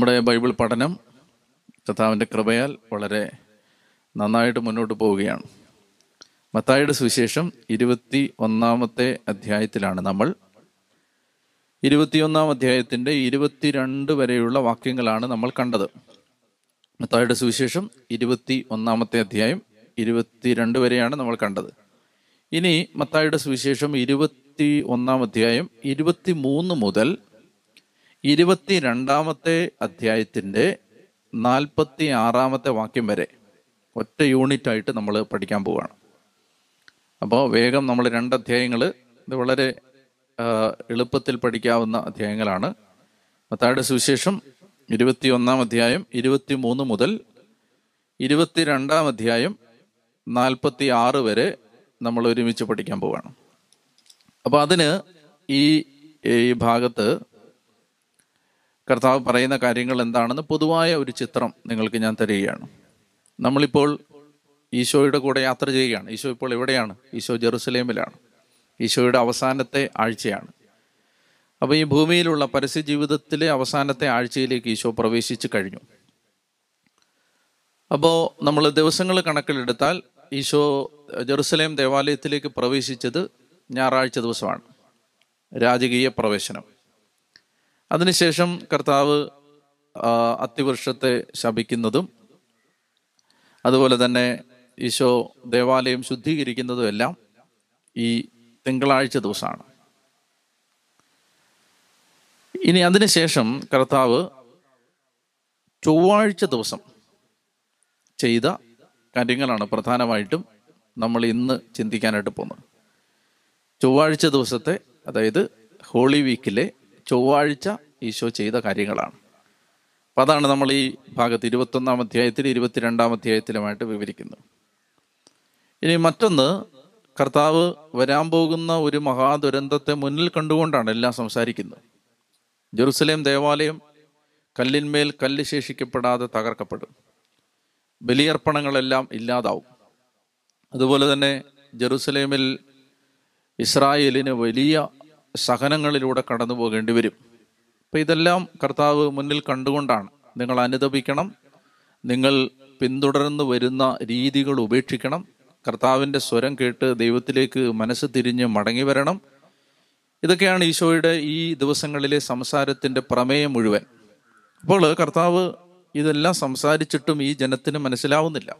നമ്മുടെ ബൈബിൾ പഠനം കഥാവിന്റെ കൃപയാൽ വളരെ നന്നായിട്ട് മുന്നോട്ട് പോവുകയാണ്. മത്തായിയുടെ സുവിശേഷം ഇരുപത്തി ഒന്നാമത്തെ അധ്യായത്തിലാണ് നമ്മൾ. ഇരുപത്തിയൊന്നാം അധ്യായത്തിന്റെ ഇരുപത്തിരണ്ട് വരെയുള്ള വാക്യങ്ങളാണ് നമ്മൾ കണ്ടത്. മത്തായിയുടെ സുവിശേഷം ഇരുപത്തി ഒന്നാമത്തെ അധ്യായം ഇരുപത്തിരണ്ട് വരെയാണ് നമ്മൾ കണ്ടത്. ഇനി മത്തായിയുടെ സുവിശേഷം ഇരുപത്തി ഒന്നാം അധ്യായം ഇരുപത്തി മൂന്ന് മുതൽ ഇരുപത്തിരണ്ടാമത്തെ അധ്യായത്തിന്റെ നാൽപ്പത്തി ആറാമത്തെ വാക്യം വരെ ഒറ്റ യൂണിറ്റ് ആയിട്ട് നമ്മൾ പഠിക്കാൻ പോവുകയാണ് അപ്പോൾ വേഗം നമ്മൾ രണ്ട് അധ്യായങ്ങൾ ഇത് വളരെ എളുപ്പത്തിൽ പഠിക്കാവുന്ന അധ്യായങ്ങളാണ്. മത്തായുടെ സുവിശേഷം ഇരുപത്തി ഒന്നാം അധ്യായം ഇരുപത്തി മൂന്ന് മുതൽ ഇരുപത്തിരണ്ടാം അധ്യായം നാൽപ്പത്തി ആറ് വരെ നമ്മൾ ഒരുമിച്ച് പഠിക്കാൻ പോവുകയാണ് അപ്പോൾ അതിന് ഈ ഈ ഭാഗത്ത് കർത്താവ് പറയുന്ന കാര്യങ്ങൾ എന്താണെന്ന് പൊതുവായ ഒരു ചിത്രം നിങ്ങൾക്ക് ഞാൻ തരികയാണ്. നമ്മളിപ്പോൾ ഈശോയുടെ കൂടെ യാത്ര ചെയ്യുകയാണ്. ഈശോ ഇപ്പോൾ എവിടെയാണ്? ഈശോ ജെറുസലേമിലാണ്. ഈശോയുടെ അവസാനത്തെ ആഴ്ചയാണ്. അപ്പോൾ ഈ ഭൂമിയിലുള്ള പരസ്യ ജീവിതത്തിലെ അവസാനത്തെ ആഴ്ചയിലേക്ക് ഈശോ പ്രവേശിച്ചു കഴിഞ്ഞു. അപ്പോൾ നമ്മൾ ദിവസങ്ങൾ കണക്കിലെടുത്താൽ ഈശോ ജെറുസലേം ദേവാലയത്തിലേക്ക് പ്രവേശിച്ചത് ഞായറാഴ്ച ദിവസമാണ്. രാജകീയ പ്രവേശനം. അതിനുശേഷം കർത്താവ് അത്തിവൃക്ഷത്തെ ശപിക്കുന്നതും അതുപോലെ തന്നെ ഈശോ ദേവാലയം ശുദ്ധീകരിക്കുന്നതും എല്ലാം ഈ തിങ്കളാഴ്ച ദിവസമാണ്. ഇനി അതിനുശേഷം കർത്താവ് ചൊവ്വാഴ്ച ദിവസം ചെയ്ത കാര്യങ്ങളാണ് പ്രധാനമായിട്ടും നമ്മൾ ഇന്ന് ചിന്തിക്കാനായിട്ട് പോകുന്നത്. ചൊവ്വാഴ്ച ദിവസത്തെ അതായത് ഹോളി വീക്കിലെ ചൊവ്വാഴ്ച ഈശോ ചെയ്ത കാര്യങ്ങളാണ്. അപ്പം അതാണ് നമ്മൾ ഈ ഭാഗത്ത് ഇരുപത്തൊന്നാം അധ്യായത്തിൽ ഇരുപത്തിരണ്ടാം അധ്യായത്തിലുമായിട്ട് വിവരിക്കുന്നത്. ഇനി മറ്റൊന്ന് കർത്താവ് വരാൻ പോകുന്ന ഒരു മഹാദുരന്തത്തെ മുന്നിൽ കണ്ടുകൊണ്ടാണ് എല്ലാം സംസാരിക്കുന്നത്. ജെറുസലേം ദേവാലയം കല്ലിന്മേൽ കല്ല് ശേഷിക്കപ്പെടാതെ തകർക്കപ്പെടും. ബലിയർപ്പണങ്ങളെല്ലാം ഇല്ലാതാവും. അതുപോലെ തന്നെ ജെറുസലേമിൽ ഇസ്രായേലിന് വലിയ സഹനങ്ങളിലൂടെ കടന്നു പോകേണ്ടി വരും. അപ്പം ഇതെല്ലാം കർത്താവ് മുന്നിൽ കണ്ടുകൊണ്ടാണ്. നിങ്ങൾ അനുദപിക്കണം. നിങ്ങൾ പിന്തുടർന്നു വരുന്ന രീതികൾ ഉപേക്ഷിക്കണം. കർത്താവിന്റെ സ്വരം കേട്ട് ദൈവത്തിലേക്ക് മനസ്സ് തിരിഞ്ഞ് മടങ്ങി വരണം. ഇതൊക്കെയാണ് ഈശോയുടെ ഈ ദിവസങ്ങളിലെ സംസാരത്തിന്റെ പ്രമേയം മുഴുവൻ. അപ്പോൾ കർത്താവ് ഇതെല്ലാം സംസാരിച്ചിട്ടും ഈ ജനത്തിന് മനസ്സിലാവുന്നില്ല.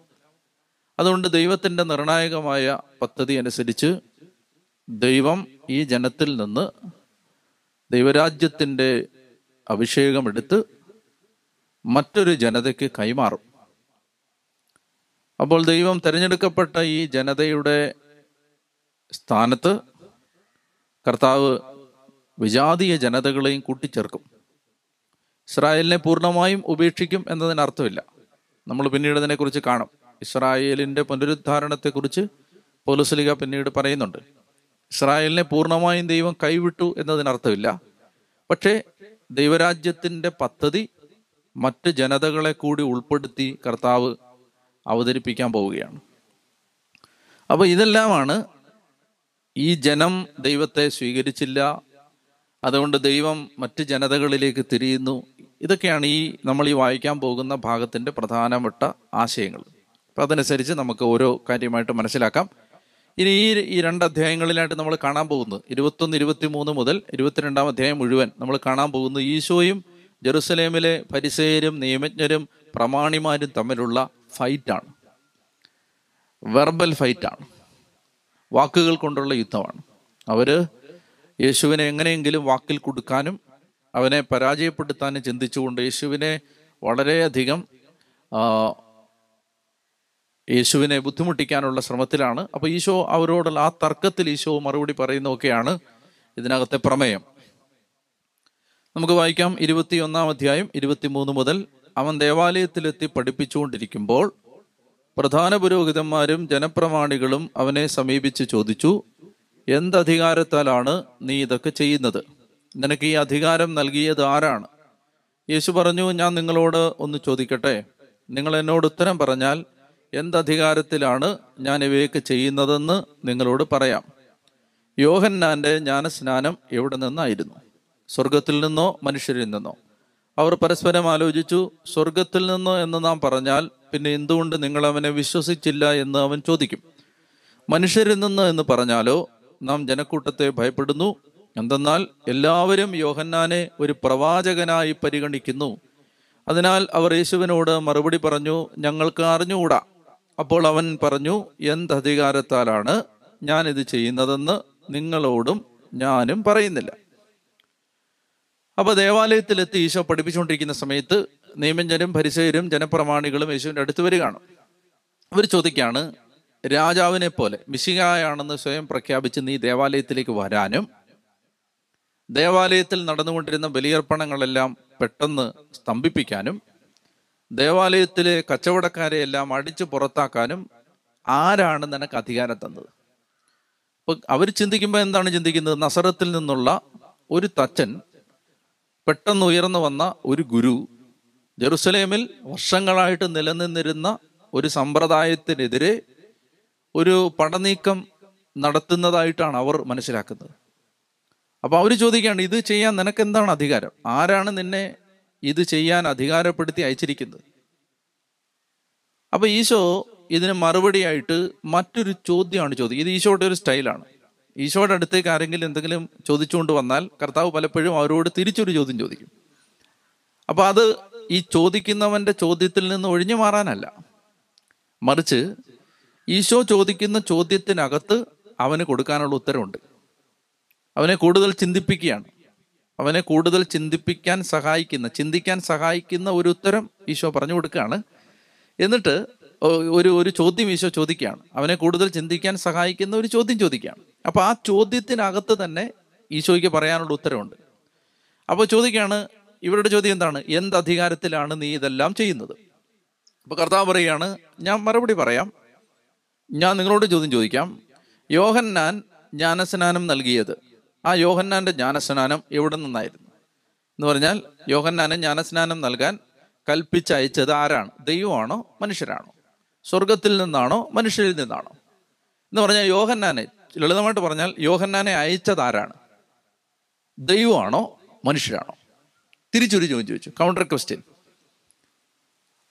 അതുകൊണ്ട് ദൈവത്തിന്റെ നിർണായകമായ പദ്ധതി അനുസരിച്ച് ദൈവം ഈ ജനത്തിൽ നിന്ന് ദൈവരാജ്യത്തിന്റെ അഭിഷേകം എടുത്ത് മറ്റൊരു ജനതയ്ക്ക് കൈമാറും. അപ്പോൾ ദൈവം തിരഞ്ഞെടുക്കപ്പെട്ട ഈ ജനതയുടെ സ്ഥാനത്ത് കർത്താവ് വിജാതീയ ജനതകളെയും കൂട്ടിച്ചേർക്കും. ഇസ്രായേലിനെ പൂർണമായും ഉപേക്ഷിക്കും എന്നതിന് അർത്ഥമില്ല. നമ്മൾ പിന്നീട് അതിനെക്കുറിച്ച് കാണും. ഇസ്രായേലിന്റെ പുനരുദ്ധാരണത്തെക്കുറിച്ച് പോലീസ് ലീഗ പിന്നീട് പറയുന്നുണ്ട്. ഇസ്രായേലിനെ പൂർണമായും ദൈവം കൈവിട്ടു എന്നതിനർത്ഥമില്ല. പക്ഷേ ദൈവരാജ്യത്തിന്റെ പദ്ധതി മറ്റ് ജനതകളെ കൂടി ഉൾപ്പെടുത്തി കർത്താവ് അവതരിപ്പിക്കാൻ പോവുകയാണ്. അപ്പോൾ ഇതെല്ലാമാണ് ഈ ജനം ദൈവത്തെ സ്വീകരിച്ചില്ല. അതുകൊണ്ട് ദൈവം മറ്റ് ജനതകളിലേക്ക് തിരിയുന്നു. ഇതൊക്കെയാണ് ഈ നമ്മൾ ഈ വായിക്കാൻ പോകുന്ന ഭാഗത്തിന്റെ പ്രധാനപ്പെട്ട ആശയങ്ങൾ. അപ്പം അതനുസരിച്ച് നമുക്ക് ഓരോ കാര്യമായിട്ട് മനസ്സിലാക്കാം. ഇനി ഈ ഈ രണ്ട് അധ്യായങ്ങളിലായിട്ട് നമ്മൾ കാണാൻ പോകുന്നത് ഇരുപത്തൊന്ന് ഇരുപത്തി മൂന്ന് മുതൽ ഇരുപത്തിരണ്ടാം അധ്യായം മുഴുവൻ നമ്മൾ കാണാൻ പോകുന്നത് ഈശോയും ജെറുസലേമിലെ പരിസേരും നിയമജ്ഞരും പ്രമാണിമാരും തമ്മിലുള്ള ഫൈറ്റാണ്. വെർബൽ ഫൈറ്റാണ്. വാക്കുകൾ കൊണ്ടുള്ള യുദ്ധമാണ്. അവർ യേശുവിനെ എങ്ങനെയെങ്കിലും വാക്കിൽ കൊടുക്കാനും അവനെ പരാജയപ്പെടുത്താനും ചിന്തിച്ചുകൊണ്ട് യേശുവിനെ വളരെയധികം യേശുവിനെ ബുദ്ധിമുട്ടിക്കാനുള്ള ശ്രമത്തിലാണ്. അപ്പൊ ഈശോ അവരോടുള്ള ആ തർക്കത്തിൽ ഈശോ മറുപടി പറയുന്നതൊക്കെയാണ് ഇതിനകത്തെ പ്രമേയം. നമുക്ക് വായിക്കാം. ഇരുപത്തിയൊന്നാം അധ്യായം ഇരുപത്തിമൂന്ന് മുതൽ അവൻ ദേവാലയത്തിലെത്തി പഠിപ്പിച്ചുകൊണ്ടിരിക്കുമ്പോൾ പ്രധാന പുരോഹിതന്മാരും ജനപ്രമാണികളും അവനെ സമീപിച്ച് ചോദിച്ചു എന്തധികാരത്താലാണ് നീ ഇതൊക്കെ ചെയ്യുന്നത്? നിനക്ക് ഈ അധികാരം നൽകിയത് ആരാണ്? യേശു പറഞ്ഞു ഞാൻ നിങ്ങളോട് ഒന്ന് ചോദിക്കട്ടെ? നിങ്ങൾ എന്നോട് ഉത്തരം പറഞ്ഞാൽ എന്തധികാരത്തിലാണ് ഞാൻ ഇവയൊക്കെ ചെയ്യുന്നതെന്ന് നിങ്ങളോട് പറയാം. യോഹന്നാന്റെ ജ്ഞാനസ്നാനം എവിടെ നിന്നായിരുന്നു? സ്വർഗത്തിൽ നിന്നോ മനുഷ്യരിൽ നിന്നോ? അവർ പരസ്പരം ആലോചിച്ചു സ്വർഗത്തിൽ നിന്നോ എന്ന് നാം പറഞ്ഞാൽ പിന്നെ എന്തുകൊണ്ട് നിങ്ങൾ അവനെ വിശ്വസിച്ചില്ല എന്ന് അവൻ ചോദിക്കും. മനുഷ്യരിൽ നിന്നോ എന്ന് പറഞ്ഞാലോ നാം ജനക്കൂട്ടത്തെ ഭയപ്പെടുന്നു. എന്തെന്നാൽ എല്ലാവരും യോഹന്നാനെ ഒരു പ്രവാചകനായി പരിഗണിക്കുന്നു. അതിനാൽ അവർ യേശുവിനോട് മറുപടി പറഞ്ഞു ഞങ്ങൾക്ക് അറിഞ്ഞുകൂടാ. അപ്പോൾ അവൻ പറഞ്ഞു എന്തധികാരത്താലാണ് ഞാൻ ഇത് ചെയ്യുന്നതെന്ന് നിങ്ങളോടും ഞാനും പറയുന്നില്ല. അപ്പൊ ദേവാലയത്തിലെത്തി ഈശോ പഠിപ്പിച്ചുകൊണ്ടിരിക്കുന്ന സമയത്ത് നിയമജ്ഞരും പരിസയരും ജനപ്രമാണികളും യേശുവിന്റെ അടുത്ത് വരികയാണ്. അവർ ചോദിക്കുകയാണ് രാജാവിനെ പോലെ മിശികായാണെന്ന് സ്വയം പ്രഖ്യാപിച്ച് നീ ദേവാലയത്തിലേക്ക് വരാനും ദേവാലയത്തിൽ നടന്നുകൊണ്ടിരുന്ന ബലിയർപ്പണങ്ങളെല്ലാം പെട്ടെന്ന് സ്തംഭിപ്പിക്കാനും ദേവാലയത്തിലെ കച്ചവടക്കാരെ എല്ലാം അടിച്ചു പുറത്താക്കാനും ആരാണ് നിനക്ക് അധികാരം തന്നത്? അപ്പൊ അവർ ചിന്തിക്കുമ്പോൾ എന്താണ് ചിന്തിക്കുന്നത്? നസറത്തിൽ നിന്നുള്ള ഒരു തച്ചൻ പെട്ടെന്ന് ഉയർന്നു വന്ന ഒരു ഗുരു ജെറുസലേമിൽ വർഷങ്ങളായിട്ട് നിലനിന്നിരുന്ന ഒരു സമ്പ്രദായത്തിനെതിരെ ഒരു പടനീക്കം നടത്തുന്നതായിട്ടാണ് അവർ മനസ്സിലാക്കുന്നത്. അപ്പൊ അവർ ചോദിക്കുകയാണ് ഇത് ചെയ്യാൻ നിനക്ക് എന്താണ് അധികാരം? ആരാണ് നിന്നെ ഇത് ചെയ്യാൻ അധികാരപ്പെടുത്തി അയച്ചിരിക്കുന്നത്. അപ്പൊ ഈശോ ഇതിന് മറുപടിയായിട്ട് മറ്റൊരു ചോദ്യമാണ് ചോദ്യം ഇത് ഈശോയുടെ ഒരു സ്റ്റൈലാണ്. ഈശോയുടെ അടുത്തേക്ക് ആരെങ്കിലും എന്തെങ്കിലും ചോദിച്ചുകൊണ്ട് വന്നാൽ കർത്താവ് പലപ്പോഴും അവരോട് തിരിച്ചൊരു ചോദ്യം ചോദിക്കും. അപ്പൊ അത് ഈ ചോദിക്കുന്നവന്റെ ചോദ്യത്തിൽ നിന്ന് ഒഴിഞ്ഞു മാറാനല്ല. മറിച്ച് ഈശോ ചോദിക്കുന്ന ചോദ്യത്തിനകത്ത് അവന് കൊടുക്കാനുള്ള ഉത്തരവുണ്ട്. അവനെ കൂടുതൽ ചിന്തിപ്പിക്കുകയാണ്. അവനെ കൂടുതൽ ചിന്തിപ്പിക്കാൻ സഹായിക്കുന്ന ചിന്തിക്കാൻ സഹായിക്കുന്ന ഒരു ഉത്തരം ഈശോ പറഞ്ഞു കൊടുക്കുകയാണ്. എന്നിട്ട് ഒരു ഒരു ചോദ്യം ഈശോ ചോദിക്കുകയാണ്. അവനെ കൂടുതൽ ചിന്തിക്കാൻ സഹായിക്കുന്ന ഒരു ചോദ്യം ചോദിക്കുകയാണ്. അപ്പൊ ആ ചോദ്യത്തിനകത്ത് തന്നെ ഈശോയ്ക്ക് പറയാനുള്ള ഉത്തരവുണ്ട് അപ്പോൾ ചോദിക്കുകയാണ് ഇവരുടെ ചോദ്യം എന്താണ്? എന്ത് അധികാരത്തിലാണ് നീ ഇതെല്ലാം ചെയ്യുന്നത്? അപ്പൊ കർത്താവ് പറയുകയാണ് ഞാൻ മറുപടി പറയാം. ഞാൻ നിങ്ങളോട് ചോദ്യം ചോദിക്കാം. യോഹന്നാൻ ജ്ഞാനസ്നാനം നൽകിയത്. ആ യോഹന്നാന്റെ ജ്ഞാനസ്നാനം എവിടെ നിന്നായിരുന്നു? എന്ന് പറഞ്ഞാൽ യോഹന്നാനെ ജ്ഞാനസ്നാനം നൽകാൻ കൽപ്പിച്ചയച്ചത് ആരാണ്? ദൈവമാണോ? മനുഷ്യരാണോ? സ്വർഗത്തിൽ നിന്നാണോ? മനുഷ്യരിൽ നിന്നാണോ? എന്ന് പറഞ്ഞാൽ യോഹന്നാനെ ലളിതമായിട്ട് പറഞ്ഞാൽ യോഹന്നാനെ അയച്ചത് ആരാണ്? ദൈവമാണോ? മനുഷ്യരാണോ? തിരിച്ചൊരു ചോദ്യം ചോദിച്ചു. കൗണ്ടർ ക്വസ്റ്റ്യൻ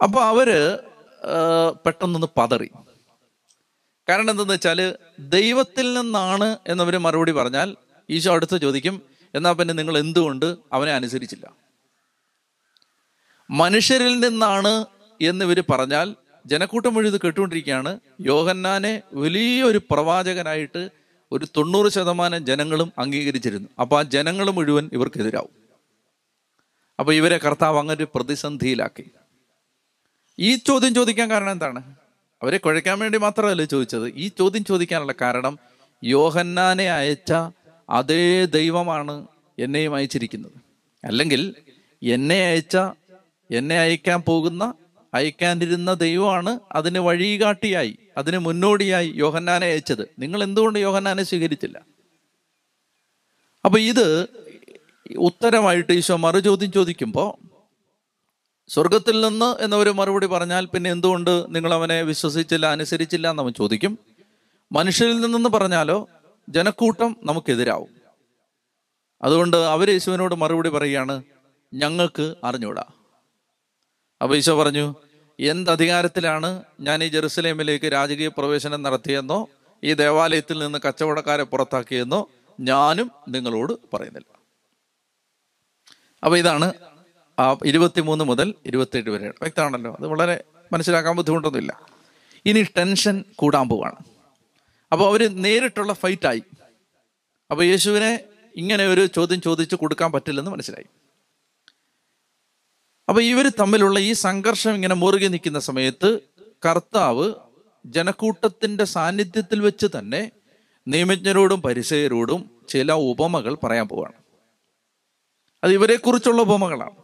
അപ്പൊ അവർ പെട്ടെന്നൊന്ന് പതറി. കാരണം എന്തെന്ന് വെച്ചാൽ ദൈവത്തിൽ നിന്നാണ് എന്നവര് മറുപടി പറഞ്ഞാൽ ഈശോ അടുത്ത് ചോദിക്കും എന്നാൽ പിന്നെ നിങ്ങൾ എന്തുകൊണ്ട് അവനെ അനുസരിച്ചില്ല? മനുഷ്യരിൽ നിന്നാണ് എന്ന് ഇവർ പറഞ്ഞാൽ ജനക്കൂട്ടം മുഴുവൻ കേട്ടുകൊണ്ടിരിക്കുകയാണ്. യോഹന്നാനെ വലിയൊരു പ്രവാചകനായിട്ട് ഒരു തൊണ്ണൂറ് ശതമാനം ജനങ്ങളും അംഗീകരിച്ചിരുന്നു. അപ്പൊ ആ ജനങ്ങൾ മുഴുവൻ ഇവർക്കെതിരാവും. അപ്പൊ ഇവരെ കർത്താവ് അങ്ങനെ പ്രതിസന്ധിയിലാക്കി. ഈ ചോദ്യം ചോദിക്കാൻ കാരണം എന്താണ്? അവരെ കുഴയ്ക്കാൻ വേണ്ടി മാത്രമല്ല ചോദിച്ചത്. ഈ ചോദ്യം ചോദിക്കാനുള്ള കാരണം യോഹന്നാനെ അയച്ച അതേ ദൈവമാണ് എന്നെയും അയച്ചിരിക്കുന്നത്. അല്ലെങ്കിൽ എന്നെ അയച്ച എന്നെ അയക്കാൻ പോകുന്ന അയക്കാനിരുന്ന ദൈവമാണ് അതിന് വഴികാട്ടിയായി അതിന് മുന്നോടിയായി യോഹന്നാനെ അയച്ചത്. നിങ്ങൾ എന്തുകൊണ്ട് യോഹന്നാനെ സ്വീകരിച്ചില്ല? അപ്പൊ ഇത് ഉത്തരമായിട്ട് ഈശോ മറുചോദ്യം ചോദിക്കുമ്പോൾ സ്വർഗത്തിൽ നിന്ന് എന്നൊരു മറുപടി പറഞ്ഞാൽ പിന്നെ എന്തുകൊണ്ട് നിങ്ങൾ അവനെ വിശ്വസിച്ചില്ല അനുസരിച്ചില്ല എന്നവൻ ചോദിക്കും. മനുഷ്യരിൽ നിന്നെന്ന് പറഞ്ഞാലോ ജനക്കൂട്ടം നമുക്കെതിരാവും. അതുകൊണ്ട് അവർ യേശുവിനോട് മറുപടി പറയുകയാണ് ഞങ്ങൾക്ക് അറിഞ്ഞൂടാ അപ്പൊ ഈശോ പറഞ്ഞു എന്ത് അധികാരത്തിലാണ് ഞാൻ ഈ ജെറുസലേമിലേക്ക് രാജകീയ പ്രവേശനം നടത്തിയെന്നോ ഈ ദേവാലയത്തിൽ നിന്ന് കച്ചവടക്കാരെ പുറത്താക്കിയെന്നോ ഞാനും നിങ്ങളോട് പറയുന്നില്ല. അപ്പൊ ഇതാണ് ആ ഇരുപത്തിമൂന്ന് മുതൽ ഇരുപത്തിയെട്ട് വരെ വ്യക്തമാണല്ലോ അത് വളരെ മനസ്സിലാക്കാൻ ബുദ്ധിമുട്ടൊന്നുമില്ല. ഇനി ടെൻഷൻ കൂടാൻ പോവാണ്. അപ്പോൾ അവർ നേരിട്ടുള്ള ഫൈറ്റായി. അപ്പോൾ യേശുവിനെ ഇങ്ങനെ ഒരു ചോദ്യം ചോദിച്ചു കൊടുക്കാൻ പറ്റില്ലെന്ന് മനസ്സിലായി. അപ്പൊ ഇവർ തമ്മിലുള്ള ഈ സംഘർഷം ഇങ്ങനെ മുറുകി നിൽക്കുന്ന സമയത്ത് കർത്താവ് ജനക്കൂട്ടത്തിന്റെ സാന്നിധ്യത്തിൽ വെച്ച് തന്നെ നിയമജ്ഞരോടും പരിസയരോടും ചില ഉപമകൾ പറയാൻ പോവാണ്. അത് ഇവരെ കുറിച്ചുള്ള ഉപമകളാണ്.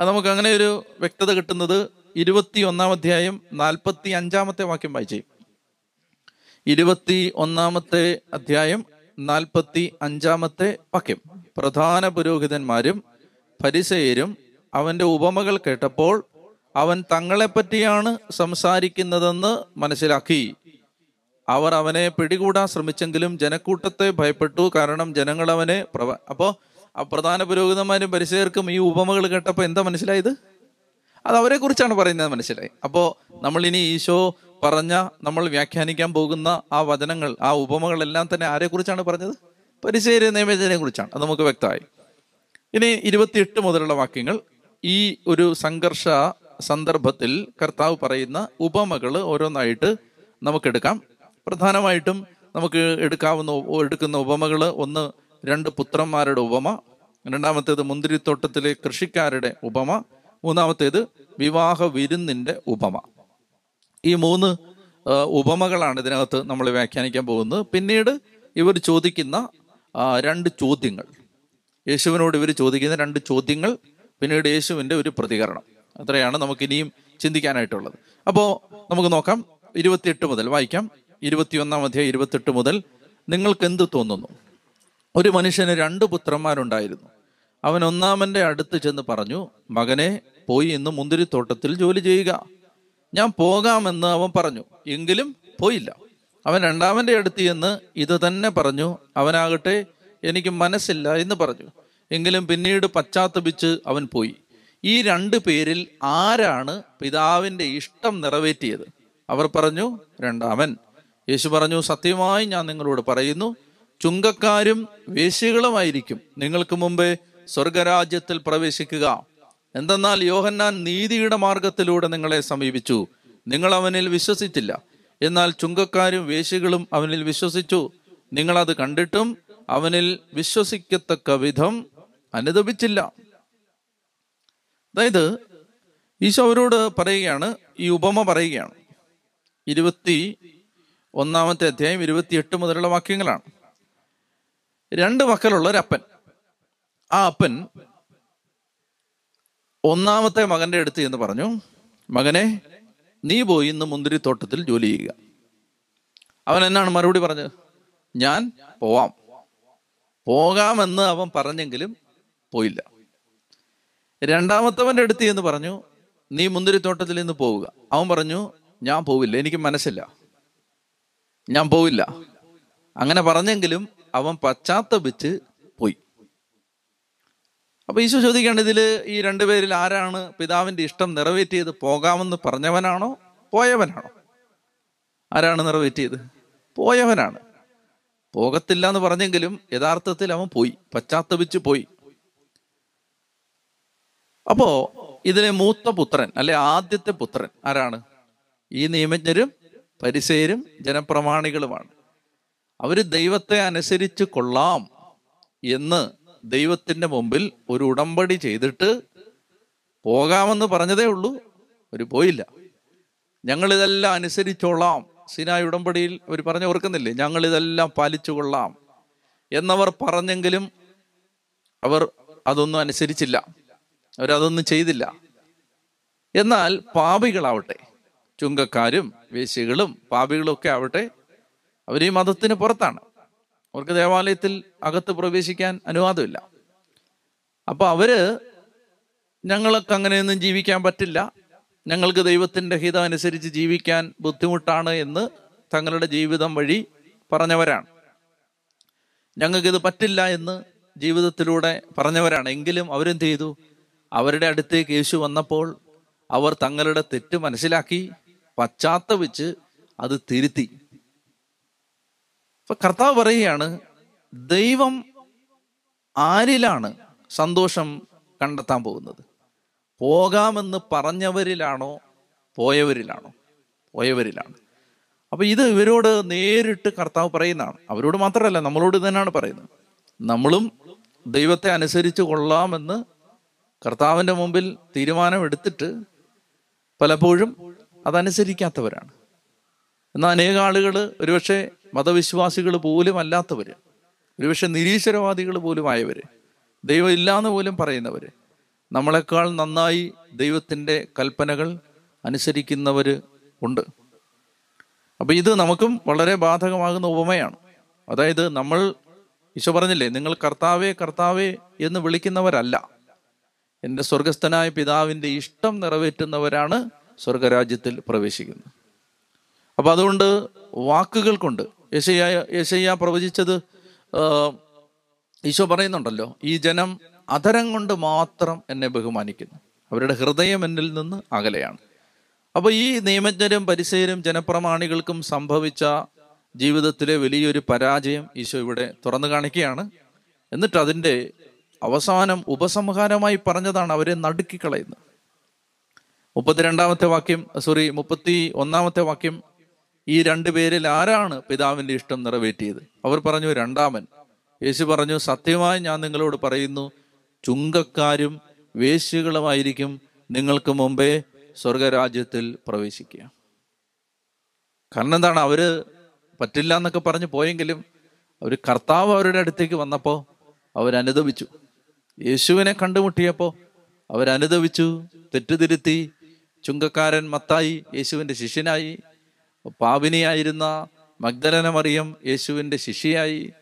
അത് നമുക്ക് അങ്ങനെ ഒരു വ്യക്തത കിട്ടുന്നത് ഇരുപത്തി ഒന്നാം അധ്യായം നാൽപ്പത്തി അഞ്ചാമത്തെ വാക്യം വായിച്ചേ ഇരുപത്തി ഒന്നാമത്തെ അധ്യായം നാൽപ്പത്തി അഞ്ചാമത്തെ വാക്യം. പ്രധാന പുരോഹിതന്മാരും പരിസയരും അവന്റെ ഉപമകൾ കേട്ടപ്പോൾ അവൻ തങ്ങളെപ്പറ്റിയാണ് സംസാരിക്കുന്നതെന്ന് മനസ്സിലാക്കി. അവർ അവനെ പിടികൂടാൻ ശ്രമിച്ചെങ്കിലും ജനക്കൂട്ടത്തെ ഭയപ്പെട്ടു കാരണം ജനങ്ങൾ അവനെ പ്രവ അപ്പോ ആ പ്രധാന പുരോഹിതന്മാരും പരിസയർക്കും ഈ ഉപമകൾ കേട്ടപ്പോൾ എന്താ മനസ്സിലായത്? അത് അവരെ കുറിച്ചാണ് പറയുന്നത് മനസ്സിലായി. അപ്പോൾ ഇനി ഈശോ പറഞ്ഞ നമ്മൾ വ്യാഖ്യാനിക്കാൻ പോകുന്ന ആ വചനങ്ങൾ ആ ഉപമകളെല്ലാം തന്നെ ആരെ കുറിച്ചാണ് പറഞ്ഞത്? പരിശീലന നിയമജനെ കുറിച്ചാണ് അത് നമുക്ക് വ്യക്തമായി. ഇനി ഇരുപത്തിയെട്ട് മുതലുള്ള വാക്യങ്ങൾ. ഈ ഒരു സംഘർഷ സന്ദർഭത്തിൽ കർത്താവ് പറയുന്ന ഉപമകൾ ഓരോന്നായിട്ട് നമുക്കെടുക്കാം. പ്രധാനമായിട്ടും നമുക്ക് എടുക്കാവുന്ന എടുക്കുന്ന ഉപമകൾ ഒന്ന് രണ്ട് പുത്രന്മാരുടെ ഉപമ രണ്ടാമത്തേത് മുന്തിരിത്തോട്ടത്തിലെ കൃഷിക്കാരുടെ ഉപമ മൂന്നാമത്തേത് വിവാഹ വിരുന്നിന്റെ ഉപമ. ഈ മൂന്ന് ഉപമകളാണ് ഇതിനകത്ത് നമ്മൾ വ്യാഖ്യാനിക്കാൻ പോകുന്നത്. പിന്നീട് ഇവർ ചോദിക്കുന്ന രണ്ട് ചോദ്യങ്ങൾ. യേശുവിനോട് ഇവർ ചോദിക്കുന്ന രണ്ട് ചോദ്യങ്ങൾ പിന്നീട് യേശുവിന്റെ ഒരു പ്രതികരണം. അത്രയാണ് നമുക്ക് ഇനിയും ചിന്തിക്കാനായിട്ടുള്ളത്. അപ്പോൾ നമുക്ക് നോക്കാം. ഇരുപത്തിയെട്ട് മുതൽ വായിക്കാം. ഇരുപത്തിയൊന്നാം അധ്യായം ഇരുപത്തെട്ട് മുതൽ നിങ്ങൾക്ക് എന്ത് തോന്നുന്നു? ഒരു മനുഷ്യന് രണ്ട് പുത്രന്മാരുണ്ടായിരുന്നു. അവൻ ഒന്നാമന്റെ അടുത്ത് ചെന്ന് പറഞ്ഞു മകനെ പോയി ഇന്ന് മുന്തിരിത്തോട്ടത്തിൽ ജോലി ചെയ്യുക. ഞാൻ പോകാമെന്ന് അവൻ പറഞ്ഞു. എങ്കിലും പോയില്ല. അവൻ രണ്ടാമന്റെ അടുത്ത് ചെന്ന് ഇത് തന്നെ പറഞ്ഞു. അവനാകട്ടെ എനിക്ക് മനസ്സില്ല എന്ന് പറഞ്ഞു. എങ്കിലും പിന്നീട് പശ്ചാത്തപിച്ച് അവൻ പോയി. ഈ രണ്ട് പേരിൽ ആരാണ് പിതാവിന്റെ ഇഷ്ടം നിറവേറ്റിയത്? അവർ പറഞ്ഞു രണ്ടാമൻ. യേശു പറഞ്ഞു സത്യമായി ഞാൻ നിങ്ങളോട് പറയുന്നു ചുങ്കക്കാരും വേശികളുമായിരിക്കും നിങ്ങൾക്ക് മുമ്പേ സ്വർഗരാജ്യത്തിൽ പ്രവേശിക്കുക. എന്തെന്നാൽ യോഹന്നാൻ നീതിയുടെ മാർഗത്തിലൂടെ നിങ്ങളെ സമീപിച്ചു. നിങ്ങൾ അവനിൽ വിശ്വസിച്ചില്ല. എന്നാൽ ചുങ്കക്കാരും വേശികളും അവനിൽ വിശ്വസിച്ചു. നിങ്ങളത് കണ്ടിട്ടും അവനിൽ വിശ്വസിക്കത്തക്ക വിധം അനുദപിച്ചില്ല. അതായത് ഈശോ അവരോട് പറയുകയാണ് ഈ ഉപമ പറയുകയാണ്. ഇരുപത്തി ഒന്നാമത്തെ അധ്യായം ഇരുപത്തിയെട്ട് മുതലുള്ള വാക്യങ്ങളാണ്. രണ്ട് മക്കളുള്ള ഒരു അപ്പൻ ആ അപ്പൻ ഒന്നാമത്തെ മകന്റെ അടുത്ത് എന്ന് പറഞ്ഞു മകനെ നീ പോയി ഇന്ന് മുന്തിരിത്തോട്ടത്തിൽ ജോലി ചെയ്യുക. അവൻ എന്നാണ് മറുപടി പറഞ്ഞത്? ഞാൻ പോവാം. പോകാമെന്ന് അവൻ പറഞ്ഞെങ്കിലും പോയില്ല. രണ്ടാമത്തവന്റെ അടുത്ത് എന്ന് പറഞ്ഞു നീ മുന്തിരിത്തോട്ടത്തിൽ ഇന്ന് പോവുക. അവൻ പറഞ്ഞു ഞാൻ പോവില്ല എനിക്ക് മനസ്സില്ല. ഞാൻ പോവില്ല. അങ്ങനെ പറഞ്ഞെങ്കിലും അവൻ പശ്ചാത്തപിച്ച് പോയി അപ്പൊ ഈശോ ചോദിക്കുകയാണ് ഇതിൽ ഈ രണ്ടുപേരിൽ ആരാണ് പിതാവിന്റെ ഇഷ്ടം നിറവേറ്റിയത് പോകാമെന്ന് പറഞ്ഞവനാണോ പോയവനാണോ? ആരാണ് നിറവേറ്റിയത് പോയവനാണ്. പോകത്തില്ല എന്ന് പറഞ്ഞെങ്കിലും യഥാർത്ഥത്തിൽ അവൻ പോയി പശ്ചാത്തപിച്ച് പോയി. അപ്പോ ഇതിലെ മൂത്ത പുത്രൻ അല്ലെ ആദ്യത്തെ പുത്രൻ ആരാണ്? ഈ നിയമജ്ഞരും പരിസയരും ജനപ്രമാണികളുമാണ്. അവർ ദൈവത്തെ അനുസരിച്ച് കൊള്ളാം എന്ന് ദൈവത്തിന്റെ മുമ്പിൽ ഒരു ഉടമ്പടി ചെയ്തിട്ട് പോകാമെന്ന് പറഞ്ഞതേ ഉള്ളൂ. അവർ പോയില്ല. ഞങ്ങൾ ഇതെല്ലാം അനുസരിച്ചോളാം. സിനായ ഉടമ്പടിയിൽ അവർ പറഞ്ഞു ഓർക്കുന്നില്ലേ? ഞങ്ങൾ ഇതെല്ലാം പാലിച്ചു കൊള്ളാം എന്നവർ പറഞ്ഞെങ്കിലും അവർ അതൊന്നും അനുസരിച്ചില്ല. അവരതൊന്നും ചെയ്തില്ല. എന്നാൽ പാപികളാവട്ടെ ചുങ്കക്കാരും വേശികളും പാപികളും ഒക്കെ ആവട്ടെ അവർ ഈ മതത്തിന് പുറത്താണ്. അവർക്ക് ദേവാലയത്തിൽ അകത്ത് പ്രവേശിക്കാൻ അനുവാദമില്ല. അപ്പൊ അവർ ഞങ്ങൾക്ക് അങ്ങനെയൊന്നും ജീവിക്കാൻ പറ്റില്ല. ഞങ്ങൾക്ക് ദൈവത്തിന്റെ ഹിതം അനുസരിച്ച് ജീവിക്കാൻ ബുദ്ധിമുട്ടാണ് എന്ന് തങ്ങളുടെ ജീവിതം വഴി പറഞ്ഞവരാണ്. ഞങ്ങൾക്കിത് പറ്റില്ല എന്ന് ജീവിതത്തിലൂടെ പറഞ്ഞവരാണ്. എങ്കിലും അവരെന്ത് ചെയ്തു? അവരുടെ അടുത്തേക്ക് യേശു വന്നപ്പോൾ അവർ തങ്ങളുടെ തെറ്റ് മനസ്സിലാക്കി പശ്ചാത്തപിച്ച് അത് തിരുത്തി. അപ്പൊ കർത്താവ് പറയുകയാണ് ദൈവം ആരിലാണ് സന്തോഷം കണ്ടെത്താൻ പോകുന്നത്? പോകാമെന്ന് പറഞ്ഞവരിലാണോ പോയവരിലാണോ? പോയവരിലാണ്. അപ്പൊ ഇത് ഇവരോട് നേരിട്ട് കർത്താവ് പറയുന്നതാണ്. അവരോട് മാത്രമല്ല നമ്മളോട് തന്നെയാണ് പറയുന്നത്. നമ്മളും ദൈവത്തെ അനുസരിച്ച് കൊള്ളാമെന്ന് കർത്താവിന്റെ മുമ്പിൽ തീരുമാനമെടുത്തിട്ട് പലപ്പോഴും അതനുസരിക്കാത്തവരാണ്. എന്നാൽ അനേക ആളുകൾ ഒരുപക്ഷെ മതവിശ്വാസികൾ പോലും അല്ലാത്തവർ ഒരുപക്ഷെ നിരീശ്വരവാദികൾ പോലും ആയവർ ദൈവം ഇല്ലാന്ന് പോലും പറയുന്നവർ നമ്മളെക്കാൾ നന്നായി ദൈവത്തിന്റെ കൽപ്പനകൾ അനുസരിക്കുന്നവർ ഉണ്ട്. അപ്പൊ ഇത് നമുക്കും വളരെ ബാധകമാകുന്ന ഉപമയാണ്. അതായത് നമ്മൾ ഈശോ പറഞ്ഞില്ലേ നിങ്ങൾ കർത്താവേ കർത്താവേ എന്ന് വിളിക്കുന്നവരല്ല. എന്റെ സ്വർഗസ്ഥനായ പിതാവിന്റെ ഇഷ്ടം നിറവേറ്റുന്നവരാണ് സ്വർഗരാജ്യത്തിൽ പ്രവേശിക്കുന്നത്. അപ്പൊ അതുകൊണ്ട് വാക്കുകൾ കൊണ്ട് യശയ്യ യശയ്യ പ്രവചിച്ചത് ഈശോ പറയുന്നുണ്ടല്ലോ ഈ ജനം അധരം കൊണ്ട് മാത്രം എന്നെ ബഹുമാനിക്കുന്നു. അവരുടെ ഹൃദയം എന്നിൽ നിന്ന് അകലെയാണ്. അപ്പോൾ ഈ നിയമജ്ഞരും പരിസരും ജനപ്രമാണികൾക്കും സംഭവിച്ച ജീവിതത്തിലെ വലിയൊരു പരാജയം ഈശോ ഇവിടെ തുറന്നു കാണിക്കുകയാണ്. എന്നിട്ട് അതിന്റെ അവസാനം ഉപസംഹാരമായി പറഞ്ഞതാണ് അവരെ നടുക്കിക്കളയുന്നത്. മുപ്പത്തിരണ്ടാമത്തെ വാക്യം സോറി മുപ്പത്തി ഒന്നാമത്തെ വാക്യം ഈ രണ്ടു പേരിൽ ആരാണ് പിതാവിന്റെ ഇഷ്ടം നിറവേറ്റിയത്? അവർ പറഞ്ഞു രണ്ടാമൻ. യേശു പറഞ്ഞു സത്യമായി ഞാൻ നിങ്ങളോട് പറയുന്നു ചുങ്കക്കാരും വേശ്യകളുമായിരിക്കും നിങ്ങൾക്ക് മുമ്പേ സ്വർഗരാജ്യത്തിൽ പ്രവേശിക്കുക. കാരണം എന്താണ്? അവർ പറ്റില്ല എന്നൊക്കെ പറഞ്ഞ് പോയെങ്കിലും അവർ കർത്താവ് അവരുടെ അടുത്തേക്ക് വന്നപ്പോൾ അവരനുദവിച്ചു യേശുവിനെ കണ്ടുമുട്ടിയപ്പോൾ അവരനുദവിച്ചു തെറ്റുതിരുത്തി ചുങ്കക്കാരൻ മത്തായി യേശുവിന്റെ ശിഷ്യനായി പാപിനിയായിരുന്ന മഗ്ദലന മറിയം യേശുവിന്റെ ശിഷ്യയായി.